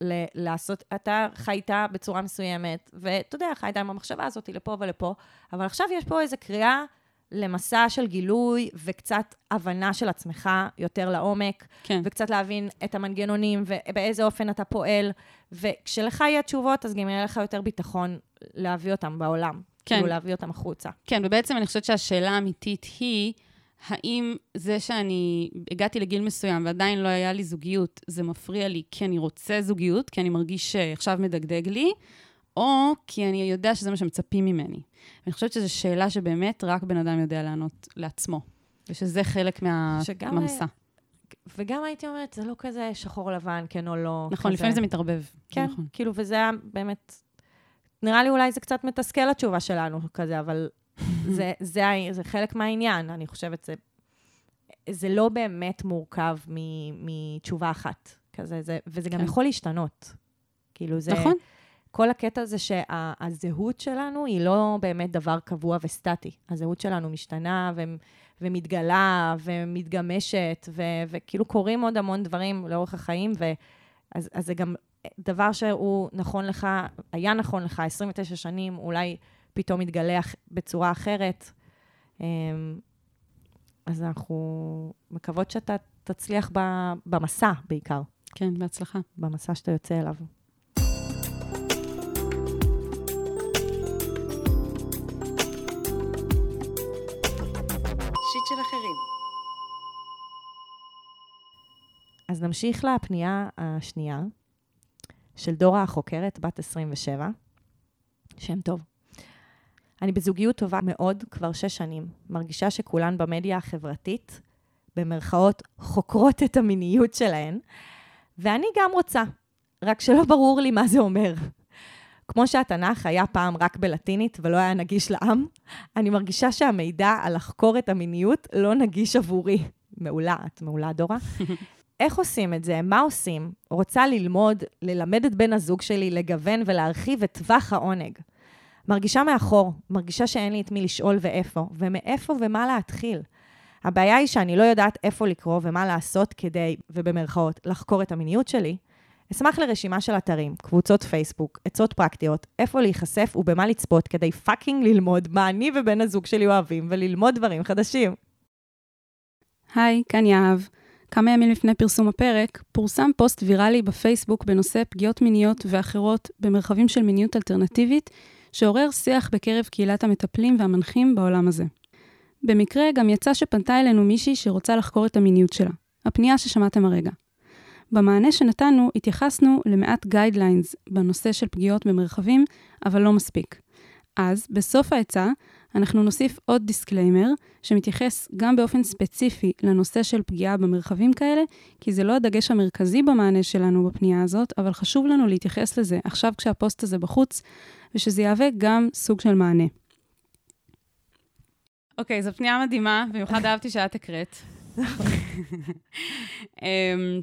ל- לעשות, אתה חיית בצורה מסוימת, ואתה יודע, חיית עם המחשבה הזאת לפה ולפה, אבל עכשיו יש פה איזו קריאה למסע של גילוי וקצת הבנה של עצמך יותר לעומק, כן. וקצת להבין את המנגנונים ובאיזה אופן אתה פועל, וכשלך יהיה תשובות, אז גם יהיה לך יותר ביטחון להביא אותם בעולם. כן. כאילו להביא אותם החוצה. כן, ובעצם אני חושבת שהשאלה האמיתית היא, האם זה שאני הגעתי לגיל מסוים ועדיין לא היה לי זוגיות, זה מפריע לי כי אני רוצה זוגיות, כי אני מרגיש שעכשיו מדגדג לי, או כי אני יודע שזה מה שמצפים ממני. אני חושבת שזו שאלה שבאמת רק בן אדם יודע לענות לעצמו, ושזה חלק מה... שגם, מהמסע. וגם הייתי אומרת, זה לא כזה שחור לבן, כן או לא. נכון, כזה. לפעמים זה מתערבב. זה כן, נכון. כאילו, וזה היה באמת... נראה לי אולי זה קצת מתסכל התשובה שלנו כזה, אבל זה, זה, ה- זה חלק מהעניין, אני חושבת. זה, זה לא באמת מורכב מ- מתשובה אחת כזה, זה, וזה גם כן. יכול להשתנות. כאילו, זה... נכון. כל הקטע זה שהזהות שלנו היא לא באמת דבר קבוע וסטטי. הזהות שלנו משתנה ו- ומתגלה ומתגמשת, ו- וכאילו קורים עוד המון דברים לאורך החיים, ו- אז, אז זה גם דבר שהוא נכון לך, היה נכון לך 29 שנים, אולי פתאום יתגלה אח- בצורה אחרת. אמ, אז אנחנו מקוות שאתה תצליח ב- במסע בעיקר, כן, בהצלחה. במסע שאתה יוצא אליו. שיט של אחרים. אז נמשיך לפנייה השנייה, של דורה החוקרת, בת 27. שם טוב. אני בזוגיות טובה מאוד כבר שש שנים. מרגישה שכולן במדיה החברתית, במרכאות, חוקרות את המיניות שלהן, ואני גם רוצה, רק שלא ברור לי מה זה אומר. כמו שהתנ"ך היה פעם רק בלטינית ולא היה נגיש לעם, אני מרגישה שהמידע על לחקור את המיניות לא נגיש עבורי. מעולה, את מעולה, דורה. איך עושים את זה? מה עושים? רוצה ללמוד, ללמד את בן הזוג שלי, לגוון ולהרחיב את טווח העונג. מרגישה מאחור, מרגישה שאין לי את מי לשאול ואיפה, ומאיפה ומה להתחיל. הבעיה היא שאני לא יודעת איפה לקרוא ומה לעשות כדי, ובמרכאות, לחקור את המיניות שלי. אשמח לרשימה של אתרים, קבוצות פייסבוק, עצות פרקטיות, איפה להיחשף ובמה לצפות כדי fucking ללמוד מה אני ובן הזוג שלי אוהבים וללמוד דברים חדשים. היי, כאן יהב. כמה ימים לפני פרסום הפרק, פורסם פוסט ויראלי בפייסבוק בנושא פגיעות מיניות ואחרות במרחבים של מיניות אלטרנטיבית, שעורר שיח בקרב קהילת המטפלים והמנחים בעולם הזה. במקרה גם יצא שפנתה אלינו מישהי שרוצה לחקור את המיניות שלה, הפנייה ששמעתם הרגע. במענה שנתנו התייחסנו למעט guidelines בנושא של פגיעות במרחבים, אבל לא מספיק. אז, בסוף העצה, אנחנו נוסיף עוד disclaimer, שמתייחס גם באופן ספציפי לנושא של פגיעה במרחבים כאלה, כי זה לא הדגש המרכזי במענה שלנו בפנייה הזאת, אבל חשוב לנו להתייחס לזה עכשיו כשהפוסט הזה בחוץ, ושזה יהווה גם סוג של מענה. אוקיי, זו פנייה מדהימה, במיוחד אהבתי שאת הקראת. אמ,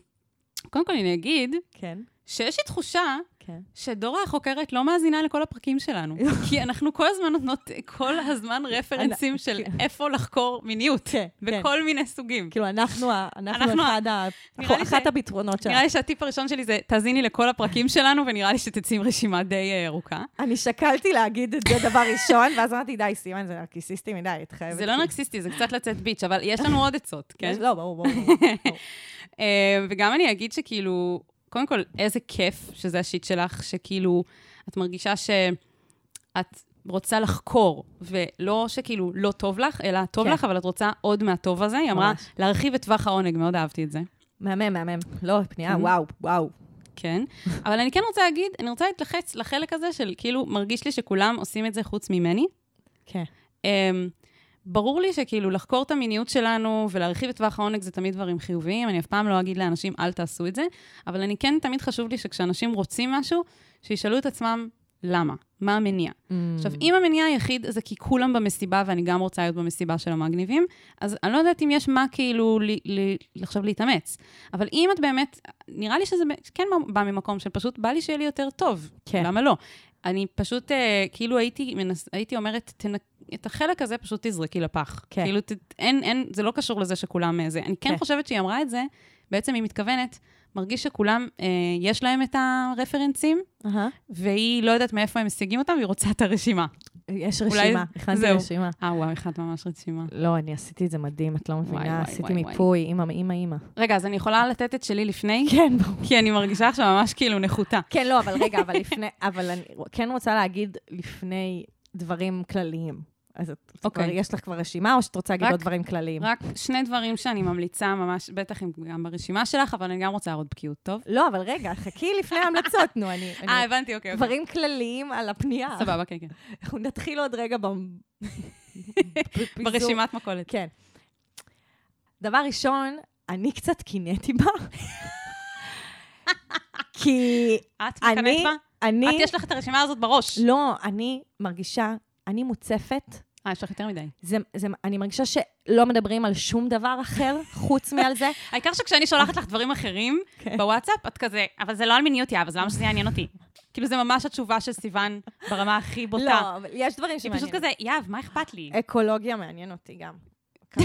קודם כל אני אגיד כן, שיש לי תחושה כן. שדורה החוקרת לא מאזינה לכל הפרקים שלנו. כי אנחנו כל הזמן נותנות כל הזמן רפרנסים של איפה לחקור מיניות. כן, כן. בכל מיני סוגים. כאילו, אנחנו, אנחנו, אחד ה... אחת הפתרונות שלנו. נראה לי שהטיפ הראשון שלי זה, תאזיני לכל הפרקים שלנו, ונראה לי שתצאי עם רשימה די אה, ארוכה. אני שקלתי להגיד את זה דבר ראשון, ואז אמרתי, די, סימן, זה נרקיסיסטי מדי, את חייבת... זה לא נרקסיסטי, זה קצת לצאת ביץ', אבל יש לנו עוד עצות, כן? לא, ברור, ברור. ברור. ברור. אה, וגם אני אגיד שכאילו, קודם כל, איזה כיף שזה השיט שלך, שכאילו, את מרגישה שאת רוצה לחקור, ולא שכאילו לא טוב לך, אלא טוב כן. לך, אבל את רוצה עוד מהטוב הזה. היא אמרה, ממש. להרחיב את טווח העונג, מאוד אהבתי את זה. מהמם, מהמם. לא, פנייה, כן. וואו, וואו. כן. אבל אני כן רוצה להגיד, אני רוצה להתלחץ לחלק הזה של כאילו, מרגיש לי שכולם עושים את זה חוץ ממני. כן. אמ, ברור לי שכאילו לחקור את המיניות שלנו ולהרחיב את טווח העונג זה תמיד דברים חיוביים, אני אף פעם לא אגיד לאנשים, אל תעשו את זה, אבל אני כן, תמיד חשוב לי שכשאנשים רוצים משהו, שישאלו את עצמם, למה? מה המניע? Mm. עכשיו, אם המניע היחיד זה כי כולם במסיבה ואני גם רוצה להיות במסיבה של המגניבים, אז אני לא יודעת אם יש מה כאילו ל- ל- עכשיו להתאמץ. אבל אם את באמת, נראה לי שזה כן בא ממקום של פשוט בא לי שיהיה לי יותר טוב. כן. למה לא? אני פשוט, אה, כאילו הייתי, מנס, הייתי אומרת, תנק, את החלק הזה פשוט תזרקי לפח. כן. כאילו, ת, אין, אין, זה לא קשור לזה שכולם אה, זה. אני כן, כן. חושבת שהיא אמרה את זה, בעצם היא מתכוונת, מרגיש שכולם, אה, יש להם את הרפרנסים, אהה. והיא לא יודעת מאיפה הם משיגים אותם, והיא רוצה את הרשימה. יש רשימה, הכנתי. רשימה. אה, וואו, הכנת ממש רשימה. לא, אני עשיתי את זה מדהים, את לא מבינה, עשיתי מיפוי, אימא, אימא, אימא. רגע, אז אני יכולה לתת את שלי לפני? כן, ברור. כי אני מרגישה עכשיו ממש כאילו נחותה. כן, לא, אבל רגע, אבל לפני, אבל אני כן רוצה להגיד לפני דברים כלליים. אז את, אוקיי. כבר, יש לך כבר רשימה, או שאת רוצה להגיד עוד דברים כלליים? רק שני דברים שאני ממליצה ממש, בטח אם גם ברשימה שלך, אבל אני גם רוצה עוד בקיאות, טוב? לא, אבל רגע, חכי לפני ההמלצות, נו, אני... אה, הבנתי, אוקיי, אוקיי. דברים כלליים על הפנייה. סבבה, כן, כן. אנחנו נתחיל עוד רגע ב... ברשימת מכולת. כן. דבר ראשון, אני קצת קינאתי בה. כי את אני- מקנאת בה? אני... את, יש לך את הרשימה הזאת בראש. לא, אני מרגישה, אני מוצפת. אה, יש לך יותר מדי. זה, זה, אני מרגישה שלא מדברים על שום דבר אחר חוץ מעל זה. העיקר שכשאני שולחת לך דברים אחרים כן. בוואטסאפ, את כזה, אבל זה לא על מיניות, יא, אבל זה למה שזה יעניין אותי? כאילו, זה ממש התשובה של סיוון ברמה הכי בוטה. לא, אבל יש דברים היא שמעניינים. פשוט כזה, יאב, מה אכפת לי? אקולוגיה מעניין אותי גם.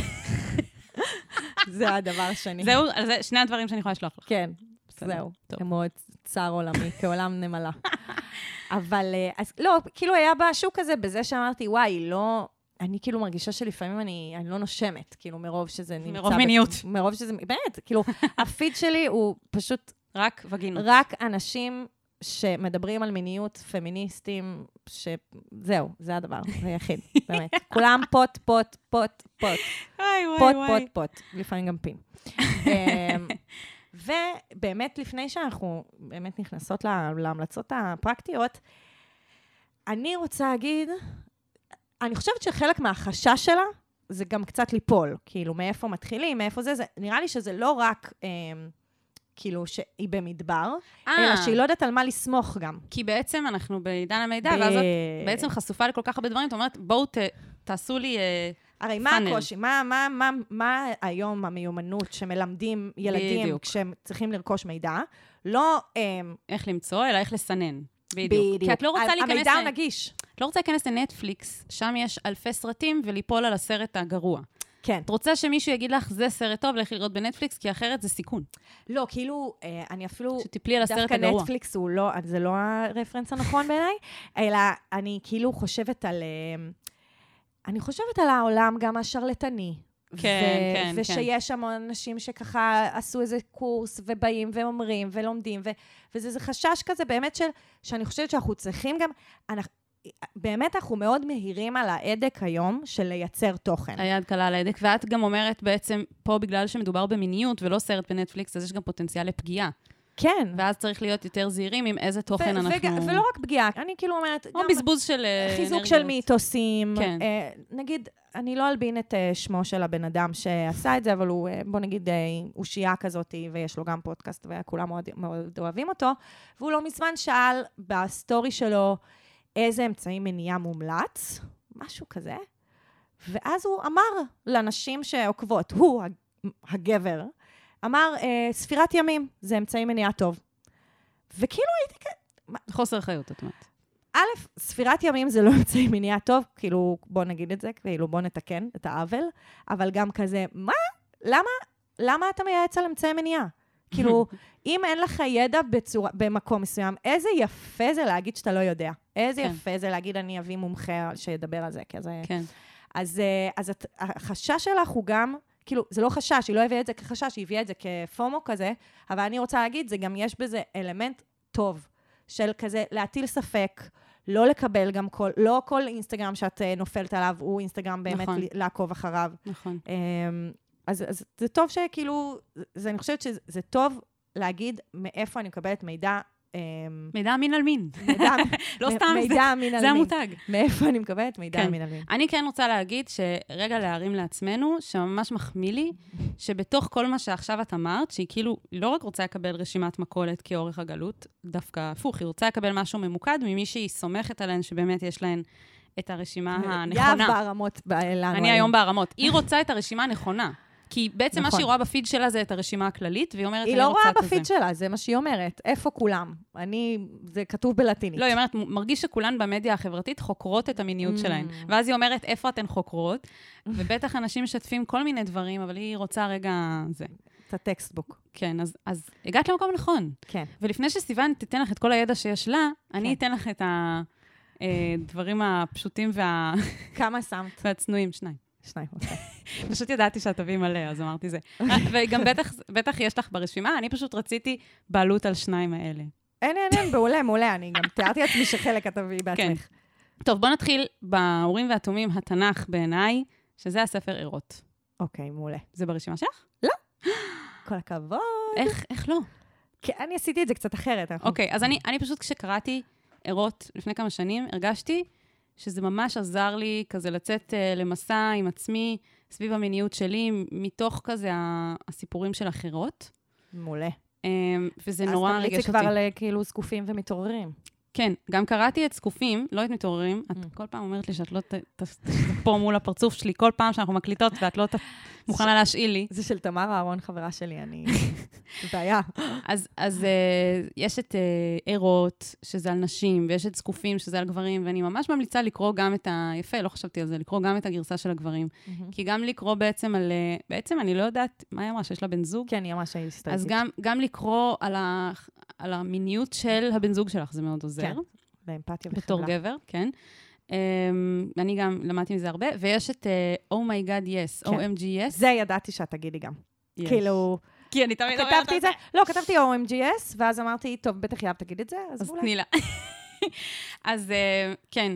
זה הדבר השני. זהו, זה שני הדברים שאני יכולה לשלוח לך. כן, זהו. כמו צער עולמי, כעולם נמלה. אבל, אה, אז לא, כאילו היה בשוק הזה, בזה שאמרתי, וואי, לא... אני כאילו מרגישה שלפעמים אני, אני לא נושמת, כאילו, מרוב שזה נמצא... מרוב מיניות. מרוב שזה, באמת, כאילו, הפיד שלי הוא פשוט רק וגינות. רק אנשים שמדברים על מיניות, פמיניסטים, שזהו, זה הדבר היחיד, באמת. כולם פוט, פוט, פוט, פוט. וואי, וואי, פוט. פוט, פוט. לפעמים גם פין. אמ, ובאמת, לפני שאנחנו באמת נכנסות לה- להמלצות הפרקטיות, אני רוצה להגיד, אני חושבת שחלק מהחשש שלה זה גם קצת ליפול. כאילו, מאיפה מתחילים, מאיפה זה, זה נראה לי שזה לא רק... אמ, כאילו שהיא במדבר, אה, אלא שהיא לא יודעת על מה לסמוך גם. כי בעצם אנחנו בעידן המידע, ואז את בעצם חשופה לכל כך הרבה דברים, את אומרת, בואו ת- תעשו לי... אה, הרי מה פאנל. הקושי? מה, מה, מה, מה היום המיומנות שמלמדים ילדים בדיוק. כשהם צריכים לרכוש מידע? לא... אמ, איך למצוא, אלא איך לסנן. בדיוק. כי את לא רוצה להיכנס... המידע ל- הוא נגיש. את לא רוצה להיכנס לנטפליקס, שם יש אלפי סרטים, וליפול על הסרט הגרוע. כן. את רוצה שמישהו יגיד לך, זה סרט טוב, לכי לראות בנטפליקס, כי אחרת זה סיכון. לא, כאילו, אה, אני אפילו... שתיפלי על הסרט דווקא הגרוע. נטפליקס הוא לא, זה לא הרפרנס הנכון בעיניי, אלא אני כאילו חושבת על... אה, אני חושבת על העולם גם השרלטני. כן, כן, כן. ושיש המון אנשים שככה עשו איזה קורס, ובאים ואומרים, ולומדים, ו, וזה זה חשש כזה באמת של, שאני חושבת שאנחנו צריכים גם, אנחנו, באמת אנחנו מאוד מהירים על ההדק היום של לייצר תוכן. היד קלה על ההדק, ואת גם אומרת בעצם, פה בגלל שמדובר במיניות ולא סרט בנטפליקס, אז יש גם פוטנציאל לפגיעה. כן. ואז צריך להיות יותר זהירים עם איזה תוכן אנחנו... ולא רק פגיעה, אני כאילו אומרת, או גם בזבוז של אה, חיזוק אנרגיות. של מיתוסים. כן. אה, נגיד, אני לא אלבין את אה, שמו של הבן אדם שעשה את זה, אבל הוא, בוא נגיד, אושייה כזאת, ויש לו גם פודקאסט, וכולם מאוד, מאוד אוהבים אותו. והוא לא מזמן שאל בסטורי שלו איזה אמצעי מניעה מומלץ, משהו כזה, ואז הוא אמר לנשים שעוקבות, הוא, הג- הגבר, אמר, אה, ספירת ימים, זה אמצעי מניעה טוב. וכאילו הייתי כ... חוסר אחריות, את אומרת. א', ספירת ימים זה לא אמצעי מניעה טוב, כאילו, בוא נגיד את זה, כאילו, בוא נתקן את העוול, אבל גם כזה, מה? למה, למה אתה מייעץ על אמצעי מניעה? כאילו, אם אין לך ידע בצורה, במקום מסוים, איזה יפה זה להגיד שאתה לא יודע. איזה כן. יפה זה להגיד, אני אביא מומחה שידבר על זה, כזה. כן. אז, אה, אז החשש שלך הוא גם, כאילו, זה לא חשש, היא לא הביאה את זה כחשש, היא הביאה את זה כפומו כזה, אבל אני רוצה להגיד, זה גם יש בזה אלמנט טוב, של כזה להטיל ספק, לא לקבל גם כל, לא כל אינסטגרם שאת אה, נופלת עליו הוא אינסטגרם באמת נכון. לעקוב אחריו. נכון. אמ, אז, אז זה טוב שכאילו, זה, אני חושבת שזה זה טוב להגיד מאיפה אני מקבלת מידע מידע מין על מין. לא סתם, זה-. המותג. מאיפה אני מקבלת מידע כן. מין על מין? אני כן רוצה להגיד שרגע להרים לעצמנו, שממש מחמיא לי, שבתוך כל מה שעכשיו את אמרת, שהיא כאילו לא רק רוצה לקבל רשימת מכולת כאורך הגלות, דווקא הפוך, היא רוצה לקבל משהו ממוקד ממי שהיא סומכת עליהן, שבאמת יש להן את הרשימה יהב הנכונה. בערמות ב- לנו אני היום בערמות. היא רוצה את הרשימה הנכונה. כי בעצם מה נכון. שהיא רואה בפיד שלה זה את הרשימה הכללית, והיא אומרת, היא אני לא רוצה רואה. בפיד שלה, זה מה שהיא אומרת. איפה כולם? אני, זה כתוב בלטינית. לא, היא אומרת, מרגיש שכולן במדיה החברתית חוקרות את המיניות Mm. שלהן. ואז היא אומרת, איפה אתן חוקרות? ובטח אנשים משתפים כל מיני דברים, אבל היא רוצה רגע... זה. את הטקסטבוק. כן, אז, אז הגעת למקום נכון. כן. ולפני שסיוון תיתן לך את כל הידע שיש לה, אני כן. אתן לך את הדברים הפשוטים וה... כמה שמת? והצנועים, שניים. שניים, אוקיי. פשוט ידעתי שאת תביאי מלא, אז אמרתי זה. וגם בטח, בטח יש לך ברשימה, אני פשוט רציתי בעלות על שניים האלה. אין, אין, אין, מעולה, מעולה. אני גם תיארתי לעצמי שחלק את תביאי בעצמך. טוב, בוא נתחיל באורים והתומים, התנ"ך בעיניי, שזה הספר ערות. אוקיי, מעולה. זה ברשימה שלך? כל הכבוד. איך, איך לא? כי אני עשיתי את זה קצת אחרת. אוקיי, אז אני פשוט כשקראתי ערות לפני כמה שנים, הרגשתי שזה ממש עזר לי כזה לצאת uh, למסע עם עצמי סביב המיניות שלי, מתוך כזה הסיפורים של אחרות. מעולה. Um, וזה נורא אז ריגש תמליצי אותי. כבר על אה, כאילו זקופים ומתעוררים. כן, גם קראתי את זקופים, לא את מתעוררים. את Mm. כל פעם אומרת לי שאת לא פה מול הפרצוף שלי, כל פעם שאנחנו מקליטות ואת לא מוכנה להשאיל לי. זה של תמר אהרון, חברה שלי, אני... זה בעיה. אז, אז uh, יש את uh, ערות, שזה על נשים, ויש את זקופים, שזה על גברים, ואני ממש ממליצה לקרוא גם את ה... יפה, לא חשבתי על זה, לקרוא גם את הגרסה של הגברים. כי גם לקרוא בעצם על... uh, בעצם אני לא יודעת, מה היא אמרה, שיש לה בן זוג? כן, היא ממש היסטורית. אז גם, גם לקרוא על, ה, על המיניות של הבן זוג שלך, זה מאוד עוזר. כן, באמפתיה וחמלה. בתור גבר, כן. Um, אני גם למדתי מזה הרבה, ויש את uh, Oh my God yes, כן. OMG yes. זה ידעתי שאת תגידי גם. יש. כאילו, כי אני תמיד אומרת כתבתי את זה, לא, כתבתי OMGS, ואז אמרתי, טוב, בטח יאהב תגיד את זה, אז אז אולי. תני לה. אז אה, כן,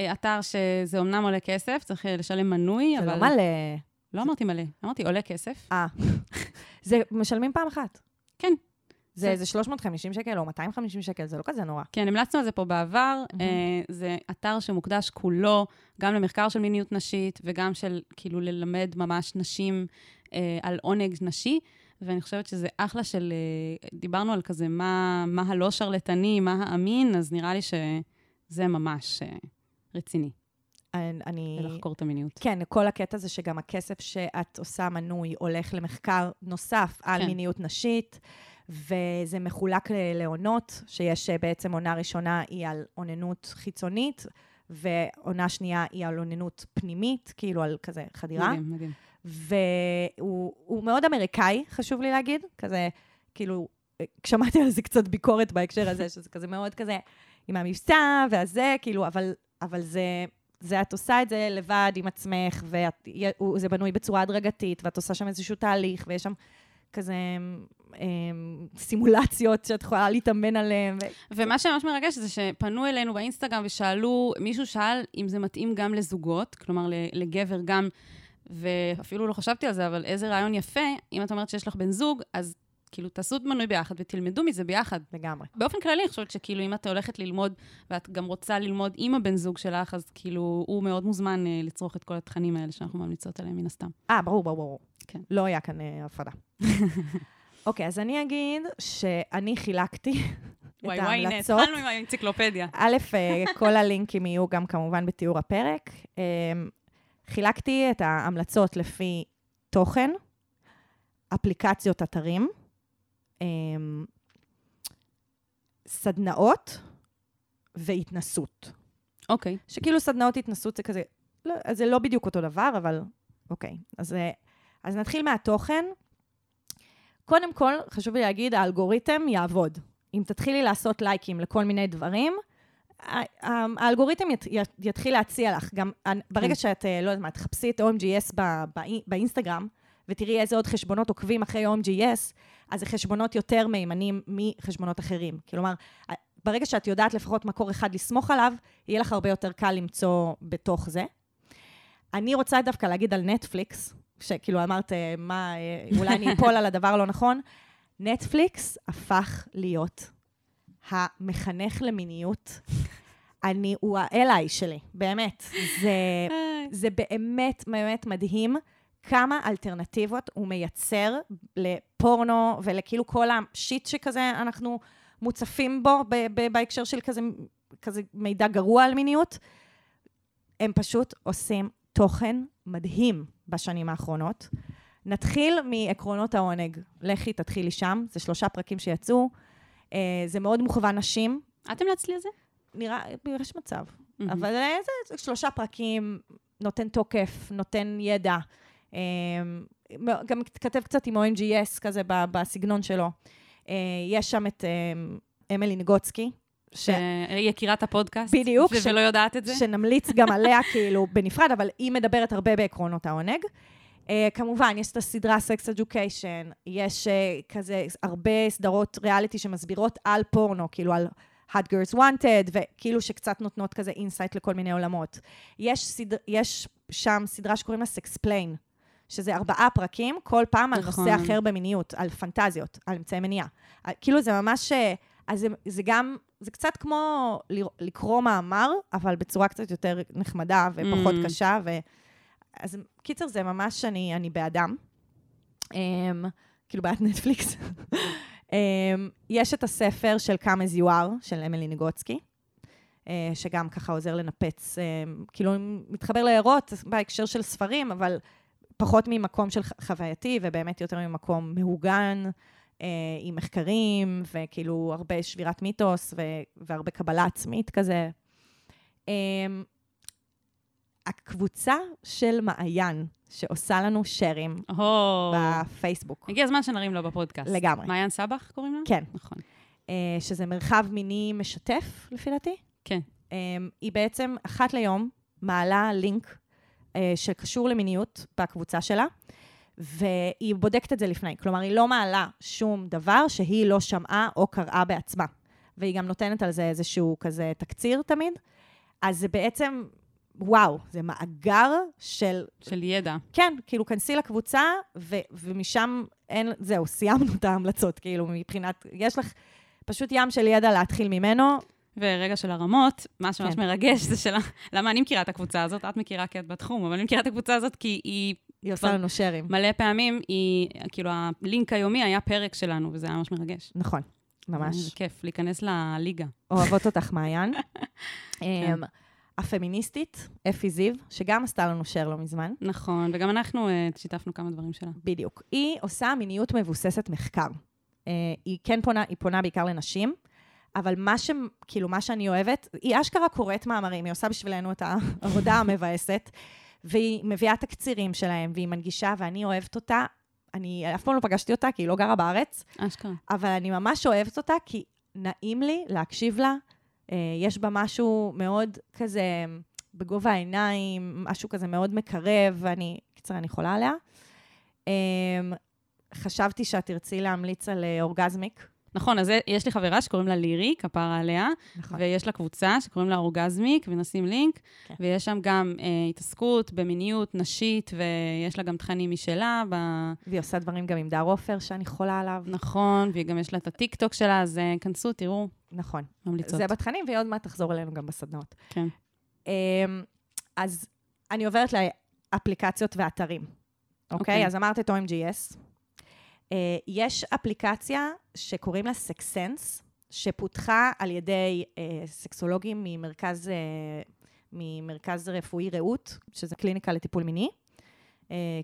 אה, אתר שזה אומנם עולה כסף, צריך לשלם מנוי, זה אבל... לא מלא. לא אמרתי מלא, אמרתי עולה כסף. אה. זה משלמים פעם אחת. כן. זה זה- איזה 350 שקל או 250 שקל, זה לא כזה נורא. כן, המלצנו על זה פה בעבר. אה, זה אתר שמוקדש כולו גם למחקר של מיניות נשית, וגם של כאילו ללמד ממש נשים אה, על עונג נשי. ואני חושבת שזה אחלה של... אה, דיברנו על כזה מה, מה הלא שרלטני, מה האמין, אז נראה לי שזה ממש אה, רציני, אני- אני... לחקור את המיניות. כן, כל הקטע זה שגם הכסף שאת עושה מנוי הולך למחקר נוסף על כן. מיניות נשית, וזה מחולק לעונות, שיש אה, בעצם עונה ראשונה היא על אוננות חיצונית, ועונה שנייה היא על אוננות פנימית, כאילו על כזה חדירה. מדהים, מדהים. והוא הוא מאוד אמריקאי, חשוב לי להגיד, כזה, כאילו, אה, שמעתי על זה קצת ביקורת בהקשר הזה, שזה כזה מאוד כזה, עם המבצע והזה, כאילו, אבל, אבל זה, זה, את עושה את זה לבד עם עצמך, וזה בנוי בצורה הדרגתית, ואת עושה שם איזשהו תהליך, ויש שם כזה אמ, סימולציות שאת יכולה להתאמן עליהן. ומה שממש מרגש זה שפנו אלינו באינסטגרם ושאלו, מישהו שאל אם זה מתאים גם לזוגות, כלומר לגבר גם, ואפילו לא חשבתי על זה, אבל איזה רעיון יפה, אם את אומרת שיש לך בן זוג, אז כאילו תעשו מנוי ביחד ותלמדו מזה ביחד. לגמרי. באופן כללי, אני חושבת שכאילו אם את הולכת ללמוד, ואת גם רוצה ללמוד עם הבן זוג שלך, אז כאילו הוא מאוד מוזמן אה, לצרוך את כל התכנים האלה שאנחנו ממליצות עליהם מן הסתם. אה, ברור, ברור, ברור. כן. לא היה כאן אה, הפרדה. אוקיי, אז אני אגיד שאני חילקתי את וואי וואי, ההמלצות. התחלנו עם האנציקלופדיה. א', אה, כל הלינקים יהיו גם כמובן בתיאור הפרק. אה, חילקתי את ההמלצות לפי תוכן, אפליקציות אתרים, סדנאות והתנסות. אוקיי. שכאילו סדנאות התנסות זה כזה, לא, אז זה לא בדיוק אותו דבר, אבל אוקיי. אז, אה, אז נתחיל מהתוכן. קודם כל, חשוב לי להגיד, האלגוריתם יעבוד. אם תתחילי לעשות לייקים לכל מיני דברים, ה- האלגוריתם ית, ית, יתחיל להציע לך. גם ברגע שאת, אה, לא יודעת מה, תחפשי את OMGS ב, ב, באינסטגרם, ותראי איזה עוד חשבונות עוקבים אחרי OMGS, אז זה חשבונות יותר מהימנים מחשבונות אחרים. כלומר, ברגע שאת יודעת לפחות מקור אחד לסמוך עליו, יהיה לך הרבה יותר קל למצוא בתוך זה. אני רוצה דווקא להגיד על נטפליקס, שכאילו אמרת, אה, מה, אה, אולי אני אפול על הדבר הלא נכון. נטפליקס הפך להיות המחנך למיניות. אני, הוא האלי שלי, באמת. זה, זה באמת באמת מדהים כמה אלטרנטיבות הוא מייצר לפורנו ולכאילו כל השיט שכזה אנחנו מוצפים בו ב- ב- בהקשר של כזה, כזה מידע גרוע על מיניות. הם פשוט עושים תוכן מדהים בשנים האחרונות. נתחיל מעקרונות העונג. לכי, תתחילי שם. זה שלושה פרקים שיצאו. אה, זה מאוד מוכוון נשים. את המלצת לי על זה? נראה, יש מצב. מהמם. אבל אה, זה, זה שלושה פרקים, נותן תוקף, נותן ידע. אה, מ- גם כתב קצת עם ONGS כזה בסגנון שלו. אה, יש שם את אה, אמילי נגוסקי, ש... יקירת הפודקאסט. בדיוק, ש... ולא יודעת את זה. שנמליץ גם עליה כאילו בנפרד, אבל היא מדברת הרבה בעקרונות העונג. Uh, כמובן, יש את הסדרה Sex Education, יש uh, כזה הרבה סדרות ריאליטי שמסבירות על פורנו, כאילו על Hot Girls Wanted, וכאילו שקצת נותנות כזה insight לכל מיני עולמות. יש, סדר, יש שם סדרה שקוראים לה Sexplain, שזה ארבעה פרקים, כל פעם על נכון. נושא אחר במיניות, על פנטזיות, על אמצעי מניעה. על- כאילו זה ממש, אה, אז זה, זה גם, זה קצת כמו לקרוא מאמר, אבל בצורה קצת יותר נחמדה ופחות Mm. קשה, ו... אז קיצר, זה ממש, אני, אני בעדם. Um, כאילו בעד נטפליקס. um, יש את הספר של Come as you are, של אמילי ניגוצקי, uh, שגם ככה עוזר לנפץ, um, כאילו מתחבר להערות בהקשר של ספרים, אבל פחות ממקום של חווייתי, ובאמת יותר ממקום מהוגן, uh, עם מחקרים, וכאילו הרבה שבירת מיתוס, ו- והרבה קבלה עצמית כזה. Um, הקבוצה של מעיין, שעושה לנו שרים הו. בפייסבוק, הגיע הזמן שנרים לו בפודקאסט. לגמרי. מעיין סבח קוראים לה? כן. נכון. אה, שזה מרחב מיני משתף, לפי דעתי. כן. אה, היא בעצם אחת ליום מעלה לינק אה, שקשור למיניות בקבוצה שלה, והיא בודקת את זה לפני. כלומר, היא לא מעלה שום דבר שהיא לא שמעה או קראה בעצמה. והיא גם נותנת על זה איזשהו כזה תקציר תמיד. אז זה בעצם, וואו, זה מאגר של של ידע. כן, כאילו, כנסי לקבוצה, ו- ומשם אין, זהו, סיימנו את ההמלצות, כאילו, מבחינת, יש לך פשוט ים של ידע להתחיל ממנו. ורגע של הרמות, מה שממש כן. מרגש זה שלה, למה אני מכירה את הקבוצה הזאת? את מכירה כי את בתחום, אבל אני מכירה את הקבוצה הזאת כי היא היא עושה לנו שרים. מלא פעמים, היא, כאילו, הלינק היומי היה פרק שלנו, וזה היה ממש מרגש. נכון, זה ממש. כיף, להיכנס לליגה. אוהבות אותך, מעיין. אמ, הפמיניסטית, אפי זיו, שגם עשתה לנו שר לא מזמן, נכון, וגם אנחנו אה, שיתפנו כמה דברים שלה. בדיוק. היא עושה מיניות מבוססת מחקר. אה, היא כן פונה, היא פונה בעיקר לנשים, אבל מה ש... כאילו, מה שאני אוהבת, היא אשכרה קוראת מאמרים, היא עושה בשבילנו את העבודה המבאסת, והיא מביאה תקצירים שלהם, והיא מנגישה, ואני אוהבת אותה. אני אף פעם לא פגשתי אותה, כי היא לא גרה בארץ, אשכרה. אבל אני ממש אוהבת אותה, כי נעים לי להקשיב לה. אה, יש בה משהו מאוד כזה בגובה העיניים, משהו כזה מאוד מקרב, ואני, קיצר, אני חולה עליה. אה, חשבתי שאת תרצי להמליץ על אה, אורגזמיק. נכון, אז יש לי חברה שקוראים לה לירי, כפרה עליה, נכון. ויש לה קבוצה שקוראים לה אורגזמיק, ונשים לינק, כן. ויש שם גם אה, התעסקות במיניות נשית, ויש לה גם תכנים משלה, ב... והיא עושה דברים גם עם דר עופר, שאני חולה עליו. נכון, וגם יש לה את הטיקטוק שלה, אז אה, כנסו, תראו, נכון. ממליצות. זה בתכנים, והיא עוד מעט תחזור אלינו גם בסדנאות. כן. אמ, אז אני עוברת לאפליקציות ואתרים, אוקיי? אוקיי. אז אמרת את OMGS. אה, יש אפליקציה שקוראים לה סקסנס, שפותחה על ידי אה, סקסולוגים ממרכז, אה, ממרכז רפואי רעות, שזה קליניקה לטיפול מיני.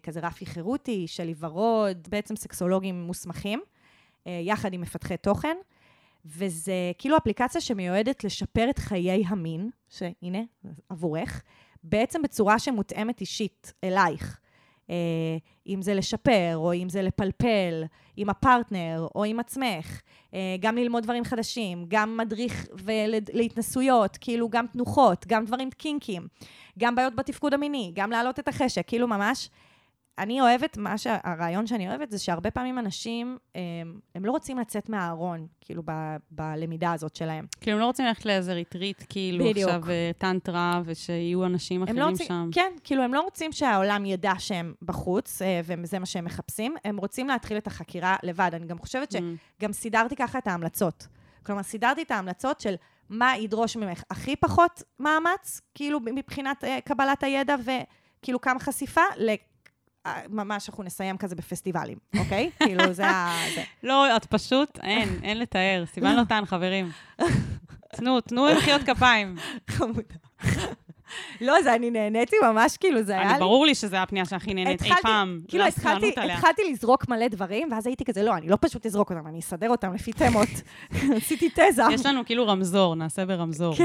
כזה רפי חירותי, שלי ורוד, בעצם סקסולוגים מוסמכים, יחד עם מפתחי תוכן. וזה כאילו אפליקציה שמיועדת לשפר את חיי המין, שהנה, עבורך, בעצם בצורה שמותאמת אישית אלייך. אה, אם זה לשפר, או אם זה לפלפל עם הפרטנר, או עם עצמך. אה, גם ללמוד דברים חדשים, גם מדריך להתנסויות, כאילו גם תנוחות, גם דברים קינקים, גם בעיות בתפקוד המיני, גם להעלות את החשק, כאילו ממש... אני אוהבת, מה שהרעיון שאני אוהבת זה שהרבה פעמים אנשים, הם, הם לא רוצים לצאת מהארון, כאילו, ב, בלמידה הזאת שלהם. כאילו, הם לא רוצים ללכת לאיזה retreat, כאילו, בדיוק. עכשיו אה, טנטרה, ושיהיו אנשים הם אחרים לא רוצים, שם. כן, כאילו, הם לא רוצים שהעולם ידע שהם בחוץ, אה, וזה מה שהם מחפשים, הם רוצים להתחיל את החקירה לבד. אני גם חושבת Mm. שגם סידרתי ככה את ההמלצות. כלומר, סידרתי את ההמלצות של מה ידרוש ממך הכי פחות מאמץ, כאילו מבחינת אה, קבלת הידע וכאילו כמה חשיפה. אה, ממש אנחנו נסיים כזה בפסטיבלים, אוקיי? כאילו, זה ה... לא, את פשוט, אין, אין לתאר. סיוון נותן, חברים. תנו, תנו מחיאות כפיים. חמודה. לא, זה אני נהניתי ממש, כאילו, זה היה לי... ברור לי שזו הפנייה שהכי נהנית אי התחלתי- פעם. כאילו, לא התחלתי, עליה. התחלתי לזרוק מלא דברים, ואז הייתי כזה, לא, אני לא פשוט אזרוק אותם, אני אסדר אותם לפי תמות. עשיתי תזה. יש לנו כאילו רמזור, נעשה ברמזור. כן.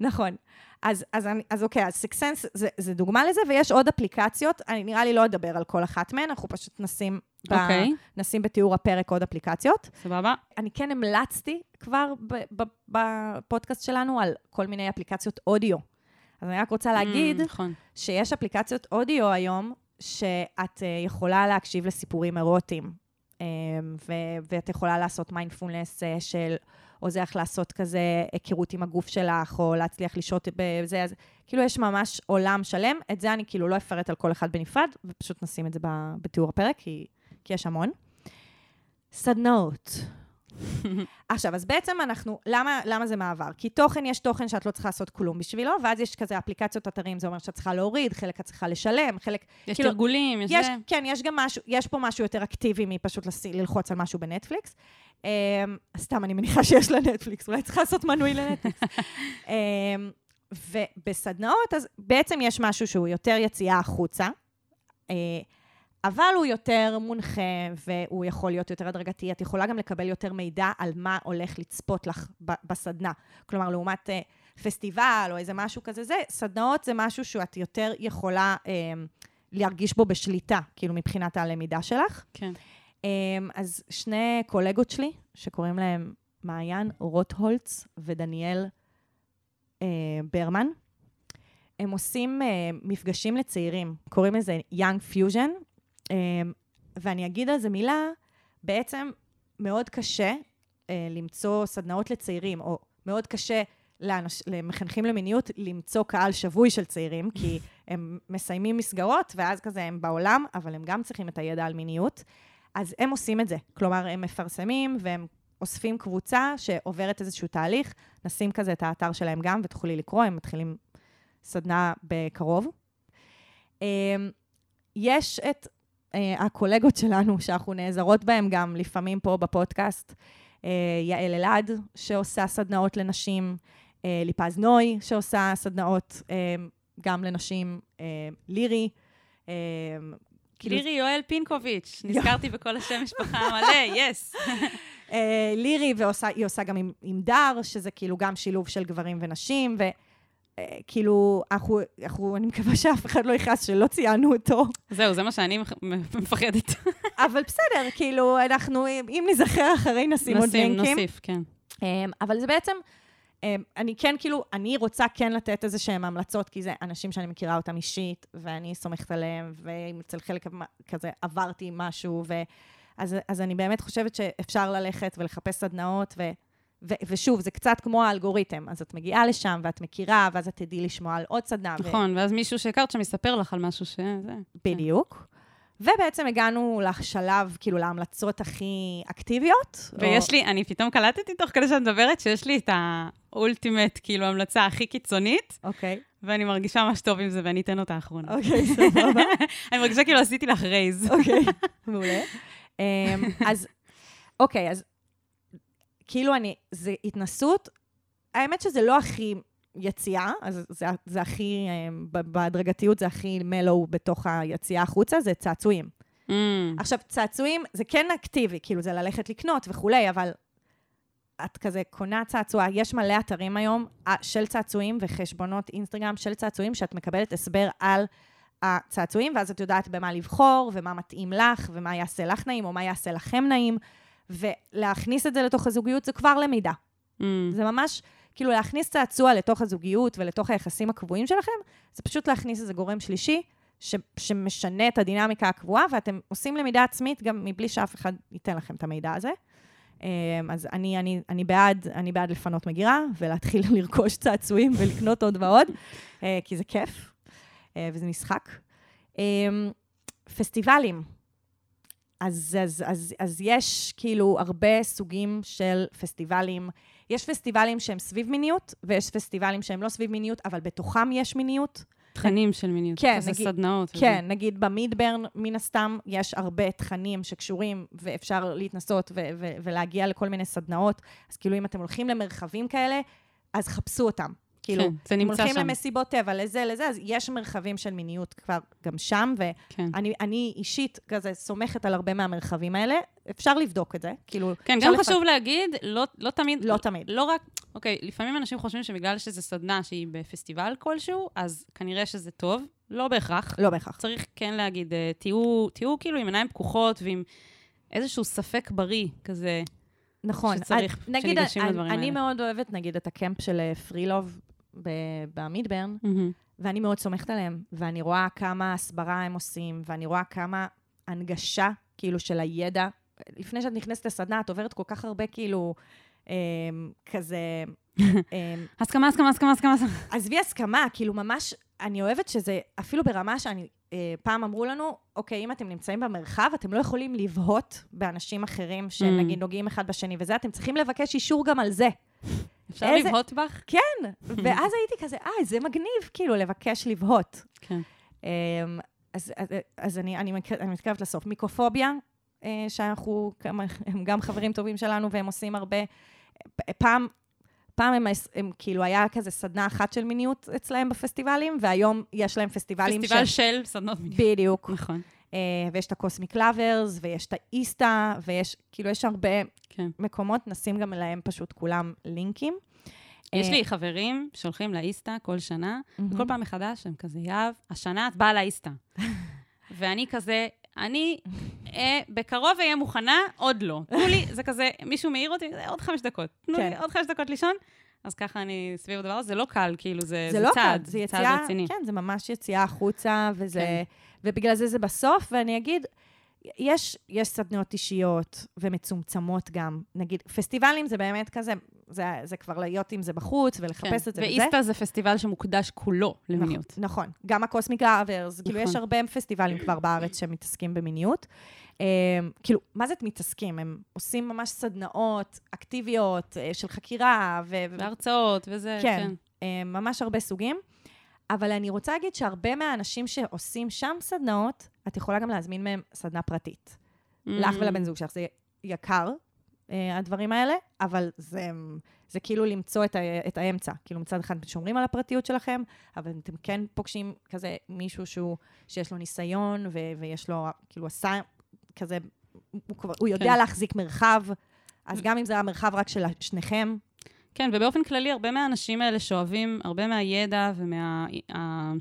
נכון. אז, אז, אני, אז אוקיי, אז סיקסנס זה, זה דוגמה לזה, ויש עוד אפליקציות, אני נראה לי לא אדבר על כל אחת מהן, אנחנו פשוט נשים, ב, אוקיי. נשים בתיאור הפרק עוד אפליקציות. סבבה? אני כן המלצתי כבר ב, ב, בפודקאסט שלנו על כל מיני אפליקציות אודיו. אז אני רק רוצה להגיד Mm, נכון. שיש אפליקציות אודיו היום, שאת אה, יכולה להקשיב לסיפורים אירוטיים, ו- ואת יכולה לעשות מיינדפולנס אה, של עוזר לך לעשות כזה היכרות עם הגוף שלך, או להצליח לשהות בזה, אז כאילו יש ממש עולם שלם. את זה אני כאילו לא אפרט על כל אחד בנפרד, ופשוט נשים את זה בתיאור הפרק, כי, כי יש המון. סדנאות. עכשיו, אז בעצם אנחנו, למה, למה זה מעבר? כי תוכן, יש תוכן שאת לא צריכה לעשות כלום בשבילו, ואז יש כזה אפליקציות אתרים, זה אומר שאת צריכה להוריד, חלק את צריכה לשלם, חלק... יש כאילו, תרגולים, יש זה. כן, יש גם משהו, יש פה משהו יותר אקטיבי מפשוט ללחוץ על משהו בנטפליקס. Um, סתם, אני מניחה שיש לה נטפליקס, אולי צריכה לעשות מנוי לנטפליקס. um, ובסדנאות, אז בעצם יש משהו שהוא יותר יציאה החוצה, uh, אבל הוא יותר מונחה, והוא יכול להיות יותר הדרגתי. את יכולה גם לקבל יותר מידע על מה הולך לצפות לך בסדנה. כלומר, לעומת uh, פסטיבל או איזה משהו כזה, זה, סדנאות זה משהו שאת יותר יכולה um, להרגיש בו בשליטה, כאילו, מבחינת הלמידה שלך. כן. Um, אז שני קולגות שלי, שקוראים להם מעיין רוטהולץ ודניאל uh, ברמן, הם עושים uh, מפגשים לצעירים, קוראים לזה Young Fusion, ואני אגיד על זה מילה, בעצם מאוד קשה uh, למצוא סדנאות לצעירים, או מאוד קשה לאנש, למחנכים למיניות למצוא קהל שבוי של צעירים, כי הם מסיימים מסגרות, ואז כזה הם בעולם, אבל הם גם צריכים את הידע על מיניות. אז הם עושים את זה. כלומר, הם מפרסמים והם אוספים קבוצה שעוברת איזשהו תהליך, נשים כזה את האתר שלהם גם, ותוכלי לקרוא, הם מתחילים סדנה בקרוב. אמ, יש את אה, הקולגות שלנו, שאנחנו נעזרות בהם גם לפעמים פה בפודקאסט, אה, יעל אלעד, שעושה סדנאות לנשים, אה, ליפז נוי, שעושה סדנאות אה, גם לנשים, אה, לירי. אה, כאילו- לירי יואל פינקוביץ', נזכרתי בכל השם משפחה מלא, יס. אה, לירי, והיא עושה גם עם, דר, שזה כאילו גם שילוב של גברים ונשים, וכאילו, אנחנו, אנחנו, אני מקווה שאף אחד לא יכעס שלא ציינו אותו, זהו, זה מה שאני מפחדת. אבל בסדר, כאילו, אנחנו, אם, ניזכר אחרי נשים עוד נשים, לינקים. נוסיף, כן. אמ, אבל זה בעצם, אמ, אני כן, כאילו, אני רוצה כן לתת איזה שהן המלצות, כי זה אנשים שאני מכירה אותם אישית, ואני סומכת עליהם, ואצל חלק כזה עברתי משהו, ו... אז, אז אני באמת חושבת שאפשר ללכת ולחפש סדנאות, ו, ו, ושוב, זה קצת כמו האלגוריתם. אז את מגיעה לשם, ואת מכירה, ואז את תדעי לשמוע על עוד סדנה. ו- נכון, ואז מישהו שהכרת שם יספר לך על משהו ש... זה. בדיוק. ובעצם הגענו לשלב, כאילו, להמלצות הכי אקטיביות. ויש לי, אני פתאום קלטתי תוך כדי שאת מדברת, שיש לי את האולטימט, כאילו, ההמלצה הכי קיצונית, אוקיי, ואני מרגישה ממש טוב עם זה, ואני אתן אותה אחרונה. אוקיי, סבבה. אני מרגישה כאילו עשיתי לך רייז. אוקיי, מעולה. אמ, אז, אוקיי, אז כאילו אני, זה התנסות, האמת שזה לא הכי יציאה, אז זה, זה הכי, ב- בהדרגתיות זה הכי מלואו בתוך היציאה החוצה, זה צעצועים. Mm, עכשיו, צעצועים זה כן אקטיבי, כאילו זה ללכת לקנות וכולי, אבל את כזה קונה צעצוע, יש מלא אתרים היום אה, של צעצועים וחשבונות אינסטגרם של צעצועים, שאת מקבלת הסבר על הצעצועים, ואז את יודעת במה לבחור, ומה מתאים לך, ומה יעשה לך נעים, או מה יעשה לכם נעים, ולהכניס את זה לתוך הזוגיות זה כבר למידה. mm. זה ממש, כאילו להכניס צעצוע לתוך הזוגיות ולתוך היחסים הקבועים שלכם, זה פשוט להכניס איזה גורם שלישי ש, שמשנה את הדינמיקה הקבועה, ואתם עושים למידה עצמית גם מבלי שאף אחד ייתן לכם את המידע הזה. אמ, אז אני, אני, אני, בעד, אני בעד לפנות מגירה ולהתחיל לרכוש צעצועים ולקנות עוד ועוד, אה, כי זה כיף אה, וזה משחק. אמ, פסטיבלים. אז, אז, אז, אז יש כאילו הרבה סוגים של פסטיבלים. יש פסטיבלים שהם סביב מיניות, ויש פסטיבלים שהם לא סביב מיניות, אבל בתוכם יש מיניות. תכנים של מיניות. כן, כזה נגיד- סדנאות. וזה. כן, נגיד במידברן, מן הסתם, יש הרבה תכנים שקשורים, ואפשר להתנסות ו- ו- ולהגיע לכל מיני סדנאות. אז כאילו, אם אתם הולכים למרחבים כאלה, אז חפשו אותם. כאילו, כן, זה נמצא הולכים שם. למסיבות טבע, לזה, לזה, אז יש מרחבים של מיניות כבר גם שם, כן. ואני אני אישית כזה סומכת על הרבה מהמרחבים האלה. אפשר לבדוק את זה, כאילו... כן, גם לפ- חשוב להגיד, לא, לא תמיד... לא תמיד. לא רק... אוקיי, לפעמים אנשים חושבים שבגלל שזו סדנה שהיא בפסטיבל כלשהו, אז כנראה שזה טוב. לא בהכרח. לא בהכרח. צריך כן להגיד, אה, תהיו, תהיו כאילו עם עיניים פקוחות ועם איזשהו ספק בריא כזה. נכון. שצריך, נגיד, שניגשים אני- לדברים אני האלה. מאוד אוהבת, נגיד, את הקמפ של אה, פרילוב במידברן, ואני מאוד סומכת עליהם, ואני רואה כמה הסברה הם עושים, ואני רואה כמה הנגשה, כאילו, של הידע. לפני שאת נכנסת לסדנה, את עוברת כל כך הרבה, כאילו, אמ, כזה... אמ, הסכמה, הסכמה, הסכמה. הסכמה. עזבי הסכמה, כאילו, ממש, אני אוהבת שזה, אפילו ברמה שאני... אה, פעם אמרו לנו, אוקיי, אם אתם נמצאים במרחב, אתם לא יכולים לבהות באנשים אחרים שנגיד נוגעים אחד בשני וזה, אתם צריכים לבקש אישור גם על זה. אפשר איזה- לבהות בך? כן, ואז הייתי כזה, אה, זה מגניב, כאילו, לבקש לבהות. כן. אמ, אז, אז, אז אני, אני, אני מתקרבת לסוף. מיקרופוביה, אה, שאנחנו, הם גם חברים טובים שלנו, והם עושים הרבה... פעם, פעם הם, הם כאילו, היה כזה סדנה אחת של מיניות אצלהם בפסטיבלים, והיום יש להם פסטיבלים פסטיבל של סדנות מיניות. בדיוק. נכון, ויש את הקוסמיק לאברס, ויש את האיסטה, ויש, כאילו, יש הרבה כן. מקומות, נשים גם להם פשוט כולם לינקים. יש אה, לי חברים שהולכים לאיסתא כל שנה, מהמם. וכל פעם מחדש הם כזה, יהב, השנה את באה לאיסתא. ואני כזה, אני אה, בקרוב אהיה מוכנה, עוד לא. תנו לי, זה כזה, מישהו מעיר אותי, "זה עוד חמש דקות. תנו כן. לי עוד חמש דקות לישון. אז ככה אני סביב הדבר הזה, זה לא קל, כאילו, זה, זה לא צעד, קל, זה צעד יציאה, רציני. כן, זה ממש יציאה החוצה, וזה, כן. ובגלל זה זה בסוף, ואני אגיד, יש, יש סדנאות אישיות ומצומצמות גם. נגיד, פסטיבלים זה באמת כזה, זה, זה כבר להיות עם זה בחוץ ולחפש כן. את זה וזה. ואיסתא זה פסטיבל שמוקדש כולו למיניות. נכון, נכון. גם הקוסמיק כאילו נכון. יש הרבה פסטיבלים כבר בארץ שמתעסקים במיניות. Um, כאילו, מה זה מתעסקים? הם עושים ממש סדנאות אקטיביות אה, של חקירה, ו... ו- והרצאות וזה, כן, כן. אה, ממש הרבה סוגים. אבל אני רוצה להגיד שהרבה מהאנשים שעושים שם סדנאות, את יכולה גם להזמין מהם סדנה פרטית. לך Mm. ולבן זוג שלך. זה יקר, אה, הדברים האלה, אבל זה, זה כאילו למצוא את, ה, את האמצע. כאילו מצד אחד אתם שומרים על הפרטיות שלכם, אבל אתם כן פוגשים כזה מישהו שהוא, שיש לו ניסיון, ו, ויש לו, כאילו עשה כזה, הוא, כבר- הוא יודע כן. להחזיק מרחב, אז גם אם זה המרחב רק של שניכם, כן, ובאופן כללי, הרבה מהאנשים האלה שואבים הרבה מהידע ומהתוכן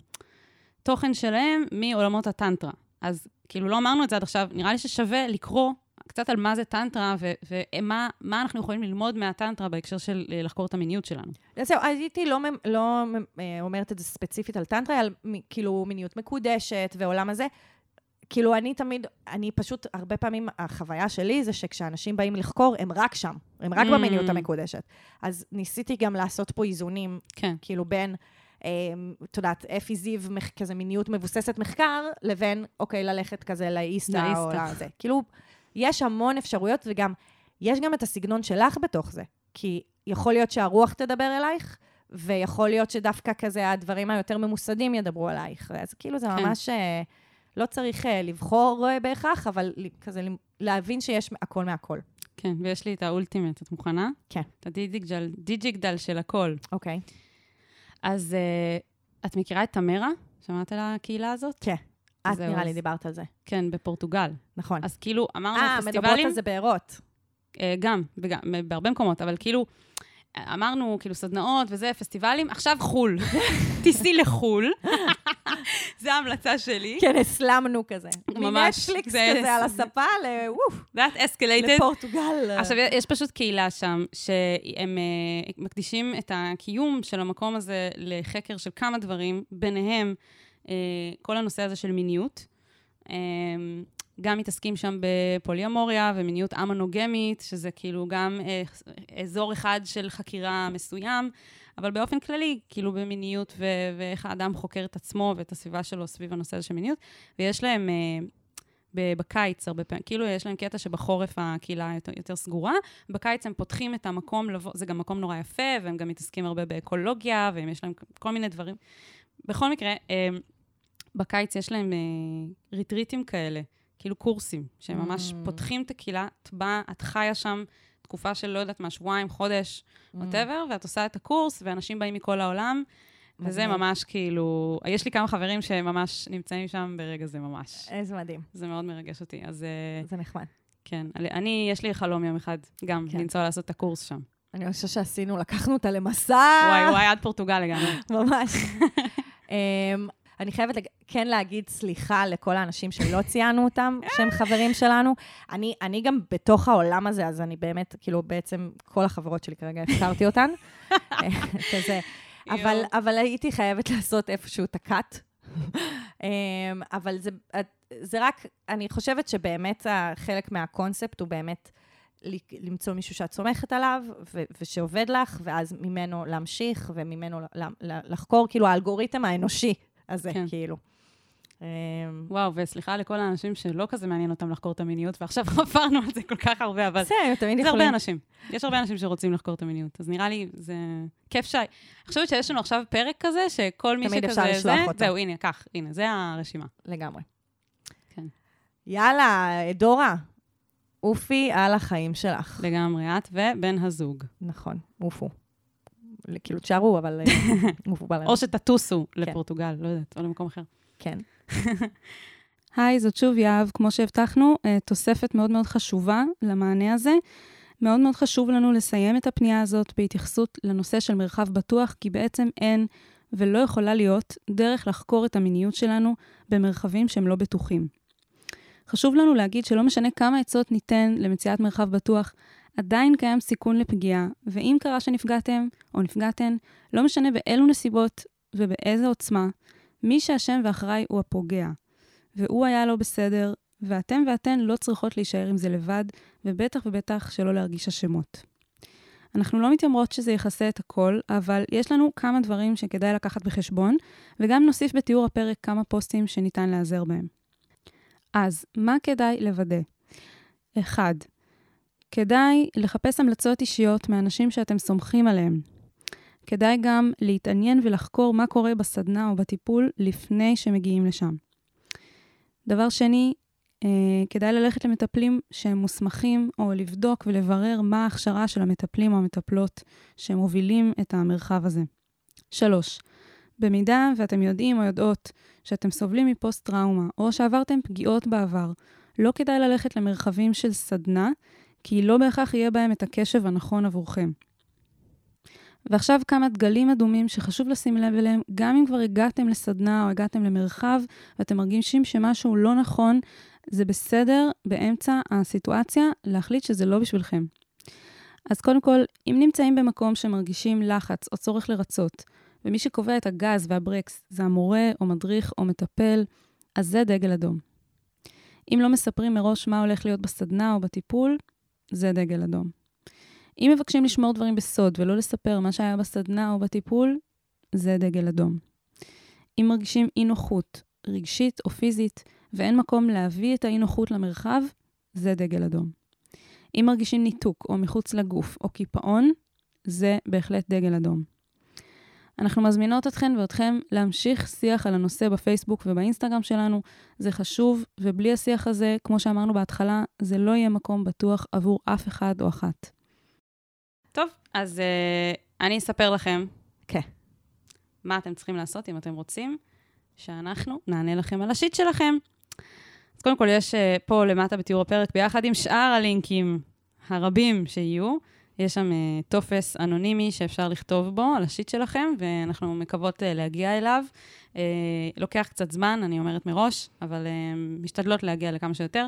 שלהם מעולמות הטנטרה. אז כאילו, לא אמרנו את זה עד עכשיו, נראה לי ששווה לקרוא קצת על מה זה טנטרה ו- ומה מה אנחנו יכולים ללמוד מהטנטרה בהקשר של אה, לחקור את המיניות שלנו. אז זהו, הייתי לא, לא אה, אומרת את זה ספציפית על טנטרה, על כאילו מיניות מקודשת ועולם הזה. כאילו, אני תמיד, אני פשוט, הרבה פעמים, החוויה שלי זה שכשאנשים באים לחקור, הם רק שם. הם רק Mm. במיניות המקודשת. אז ניסיתי גם לעשות פה איזונים, כן, כאילו, בין, אה, את יודעת, אפי זיו, כזה מיניות מבוססת מחקר, לבין, אוקיי, ללכת כזה לאיסטה או. לזה. כאילו, יש המון אפשרויות, וגם, יש גם את הסגנון שלך בתוך זה. כי יכול להיות שהרוח תדבר אלייך, ויכול להיות שדווקא כזה הדברים היותר ממוסדים ידברו עלייך. אז כאילו זה כן. ממש, אה, לא צריך אה, לבחור אה, בהכרח, אבל כזה להבין שיש הכל מהכל. כן, ויש לי את האולטימט, את מוכנה? כן. את הדיג'יגדל דיג'יגדל של הכל. אוקיי. אז אה, את מכירה את תמרה? שמעת על הקהילה הזאת? כן. את נראה לי אז- דיברת על זה. כן, בפורטוגל. נכון. אז כאילו, אמרנו אה, מדברות פסטיבלים... על זה בארות. גם, וגם, בהרבה מקומות, אבל כאילו, אמרנו, כאילו, סדנאות וזה, פסטיבלים, עכשיו חו"ל. תיסעי לחו"ל. זו ההמלצה שלי. כן, הסלמנו כזה. ממש. מנטפליקס זה- כזה על הספה לווף, That escalated. לפורטוגל. עכשיו, יש פשוט קהילה שם, שהם אה, מקדישים את הקיום של המקום הזה לחקר של כמה דברים, ביניהם אה, כל הנושא הזה של מיניות. גם מתעסקים שם בפוליומוריה ומיניות א-מונוגמית, שזה כאילו גם אה, אזור אחד של חקירה מסוים, אבל באופן כללי, כאילו במיניות ו- ואיך האדם חוקר את עצמו ואת הסביבה שלו סביב הנושא הזה של מיניות. ויש להם אה, בקיץ הרבה פעמים, כאילו יש להם קטע שבחורף הקהילה יותר, יותר סגורה, בקיץ הם פותחים את המקום לבוא, זה גם מקום נורא יפה, והם גם מתעסקים הרבה באקולוגיה, ויש להם כל מיני דברים. בכל מקרה, אה, בקיץ יש להם אה, ריטריטים כאלה, כאילו קורסים, שהם ממש Mm. פותחים את הקהילה, את באה, את חיה שם תקופה של לא יודעת מה, שבועיים, חודש, Mm. ווטאבר, ואת עושה את הקורס, ואנשים באים מכל העולם, וזה מגניב. ממש כאילו, יש לי כמה חברים שממש נמצאים שם ברגע זה ממש. איזה מדהים. זה מאוד מרגש אותי. אז אה, זה נחמד. כן, אני, יש לי חלום יום אחד גם כן. לנסוע לעשות את הקורס שם. אני חושבת שעשינו, לקחנו אותה למסע. וואי, וואי, עד פורטוגל לגמרי. ממש. אני חייבת לג- כן להגיד סליחה לכל האנשים שלא ציינו אותם, שהם חברים שלנו. אני, אני גם בתוך העולם הזה, אז אני באמת, כאילו, בעצם כל החברות שלי כרגע הפקרתי אותן. כזה. אבל. אבל הייתי חייבת לעשות איפשהו את הקאט. אמ, אבל זה, זה רק, אני חושבת שבאמת חלק מהקונספט הוא באמת למצוא מישהו שאת סומכת עליו, ו- ושעובד לך, ואז ממנו להמשיך, וממנו ל- ל- לחקור, כאילו, האלגוריתם האנושי הזה, כן. כאילו. אמ, וואו, וסליחה לכל האנשים שלא כזה מעניין אותם לחקור את המיניות, ועכשיו חפרנו על זה כל כך הרבה, אבל בסדר, תמיד זה הרבה יכולים. אנשים. יש הרבה אנשים שרוצים לחקור את המיניות, אז נראה לי זה כיף שי. אני חושבת שיש לנו עכשיו פרק כזה, שכל מי תמיד שכזה אפשר זה, לשלוח אותו. זהו, הנה, קח, הנה, זה הרשימה. לגמרי. כן. יאללה, דורה, עופי על החיים שלך. לגמרי, את ובן הזוג. נכון, עופו. כאילו, תשארו, אבל אה, לנו. או שתטוסו לפורטוגל, לא יודעת, או למקום אחר. כן. היי, זאת שוב יהב. כמו שהבטחנו, אה, תוספת מאוד מאוד חשובה למענה הזה. מאוד מאוד חשוב לנו לסיים את הפנייה הזאת בהתייחסות לנושא של מרחב בטוח, כי בעצם אין ולא יכולה להיות דרך לחקור את המיניות שלנו במרחבים שהם לא בטוחים. חשוב לנו להגיד שלא משנה כמה עצות ניתן למציאת מרחב בטוח, עדיין קיים סיכון לפגיעה, ואם קרה שנפגעתם או נפגעתן, לא משנה באילו נסיבות ובאיזה עוצמה, מי שאשם ואחראי הוא הפוגע. והוא היה לא בסדר, ואתם ואתן לא צריכות להישאר עם זה לבד, ובטח ובטח שלא להרגיש אשמות. אנחנו לא מתיימרות שזה יכסה את הכל, אבל יש לנו כמה דברים שכדאי לקחת בחשבון, וגם נוסיף בתיאור הפרק כמה פוסטים שניתן להיעזר בהם. אז, מה כדאי לוודא? 1. כדאי לחפש המלצות אישיות מאנשים שאתם סומכים עליהם. כדאי גם להתעניין ולחקור מה קורה בסדנה או בטיפול לפני שמגיעים לשם. דבר שני, אה, כדאי ללכת למטפלים שהם מוסמכים, או לבדוק ולברר מה ההכשרה של המטפלים או המטפלות שמובילים את המרחב הזה. שלוש, במידה ואתם יודעים או יודעות שאתם סובלים מפוסט-טראומה, או שעברתם פגיעות בעבר, לא כדאי ללכת למרחבים של סדנה, כי לא בהכרח יהיה בהם את הקשב הנכון עבורכם. ועכשיו כמה דגלים אדומים שחשוב לשים לב אליהם, גם אם כבר הגעתם לסדנה או הגעתם למרחב ואתם מרגישים שמשהו לא נכון, זה בסדר באמצע הסיטואציה להחליט שזה לא בשבילכם. אז קודם כל, אם נמצאים במקום שמרגישים לחץ או צורך לרצות, ומי שקובע את הגז והברקס זה המורה או מדריך או מטפל, אז זה דגל אדום. אם לא מספרים מראש מה הולך להיות בסדנה או בטיפול, זה דגל אדום. אם מבקשים לשמור דברים בסוד ולא לספר מה שהיה בסדנה או בטיפול, זה דגל אדום. אם מרגישים אי נוחות, רגשית או פיזית, ואין מקום להביא את האי נוחות למרחב, זה דגל אדום. אם מרגישים ניתוק או מחוץ לגוף או קיפאון, זה בהחלט דגל אדום. אנחנו מזמינות אתכן ואתכם להמשיך שיח על הנושא בפייסבוק ובאינסטגרם שלנו. זה חשוב, ובלי השיח הזה, כמו שאמרנו בהתחלה, זה לא יהיה מקום בטוח עבור אף אחד או אחת. טוב, אז uh, אני אספר לכם. כן. מה אתם צריכים לעשות אם אתם רוצים שאנחנו נענה לכם על השיט שלכם. אז קודם כל, יש uh, פה למטה בתיאור הפרק, ביחד עם שאר הלינקים הרבים שיהיו, יש שם uh, טופס אנונימי שאפשר לכתוב בו על השיט שלכם, ואנחנו מקוות uh, להגיע אליו. Uh, לוקח קצת זמן, אני אומרת מראש, אבל משתדלות להגיע לכמה שיותר.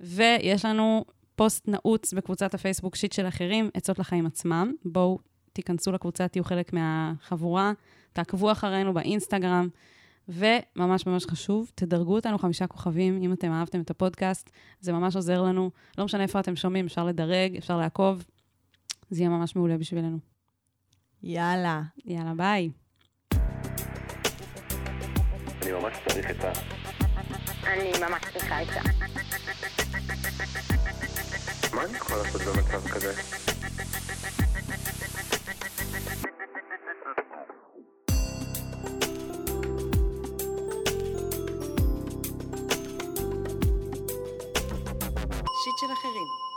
ויש לנו פוסט נעוץ בקבוצת הפייסבוק שיט של אחרים, עצות לחיים עצמם. בואו תיכנסו לקבוצה, תהיו חלק מהחבורה, תעקבו אחרינו באינסטגרם, וממש ממש חשוב, תדרגו אותנו חמישה כוכבים אם אתם אהבתם את הפודקאסט, זה ממש עוזר לנו. לא משנה איפה אתם שומעים, אפשר לדרג, אפשר לעקוב, זה יהיה ממש מעולה בשבילנו. יאללה. יאללה, ביי. אני ממש צריך עצה. אני ממש צריכה עצה. מה אני יכול לעשות במצב כזה? שיט של אחרים.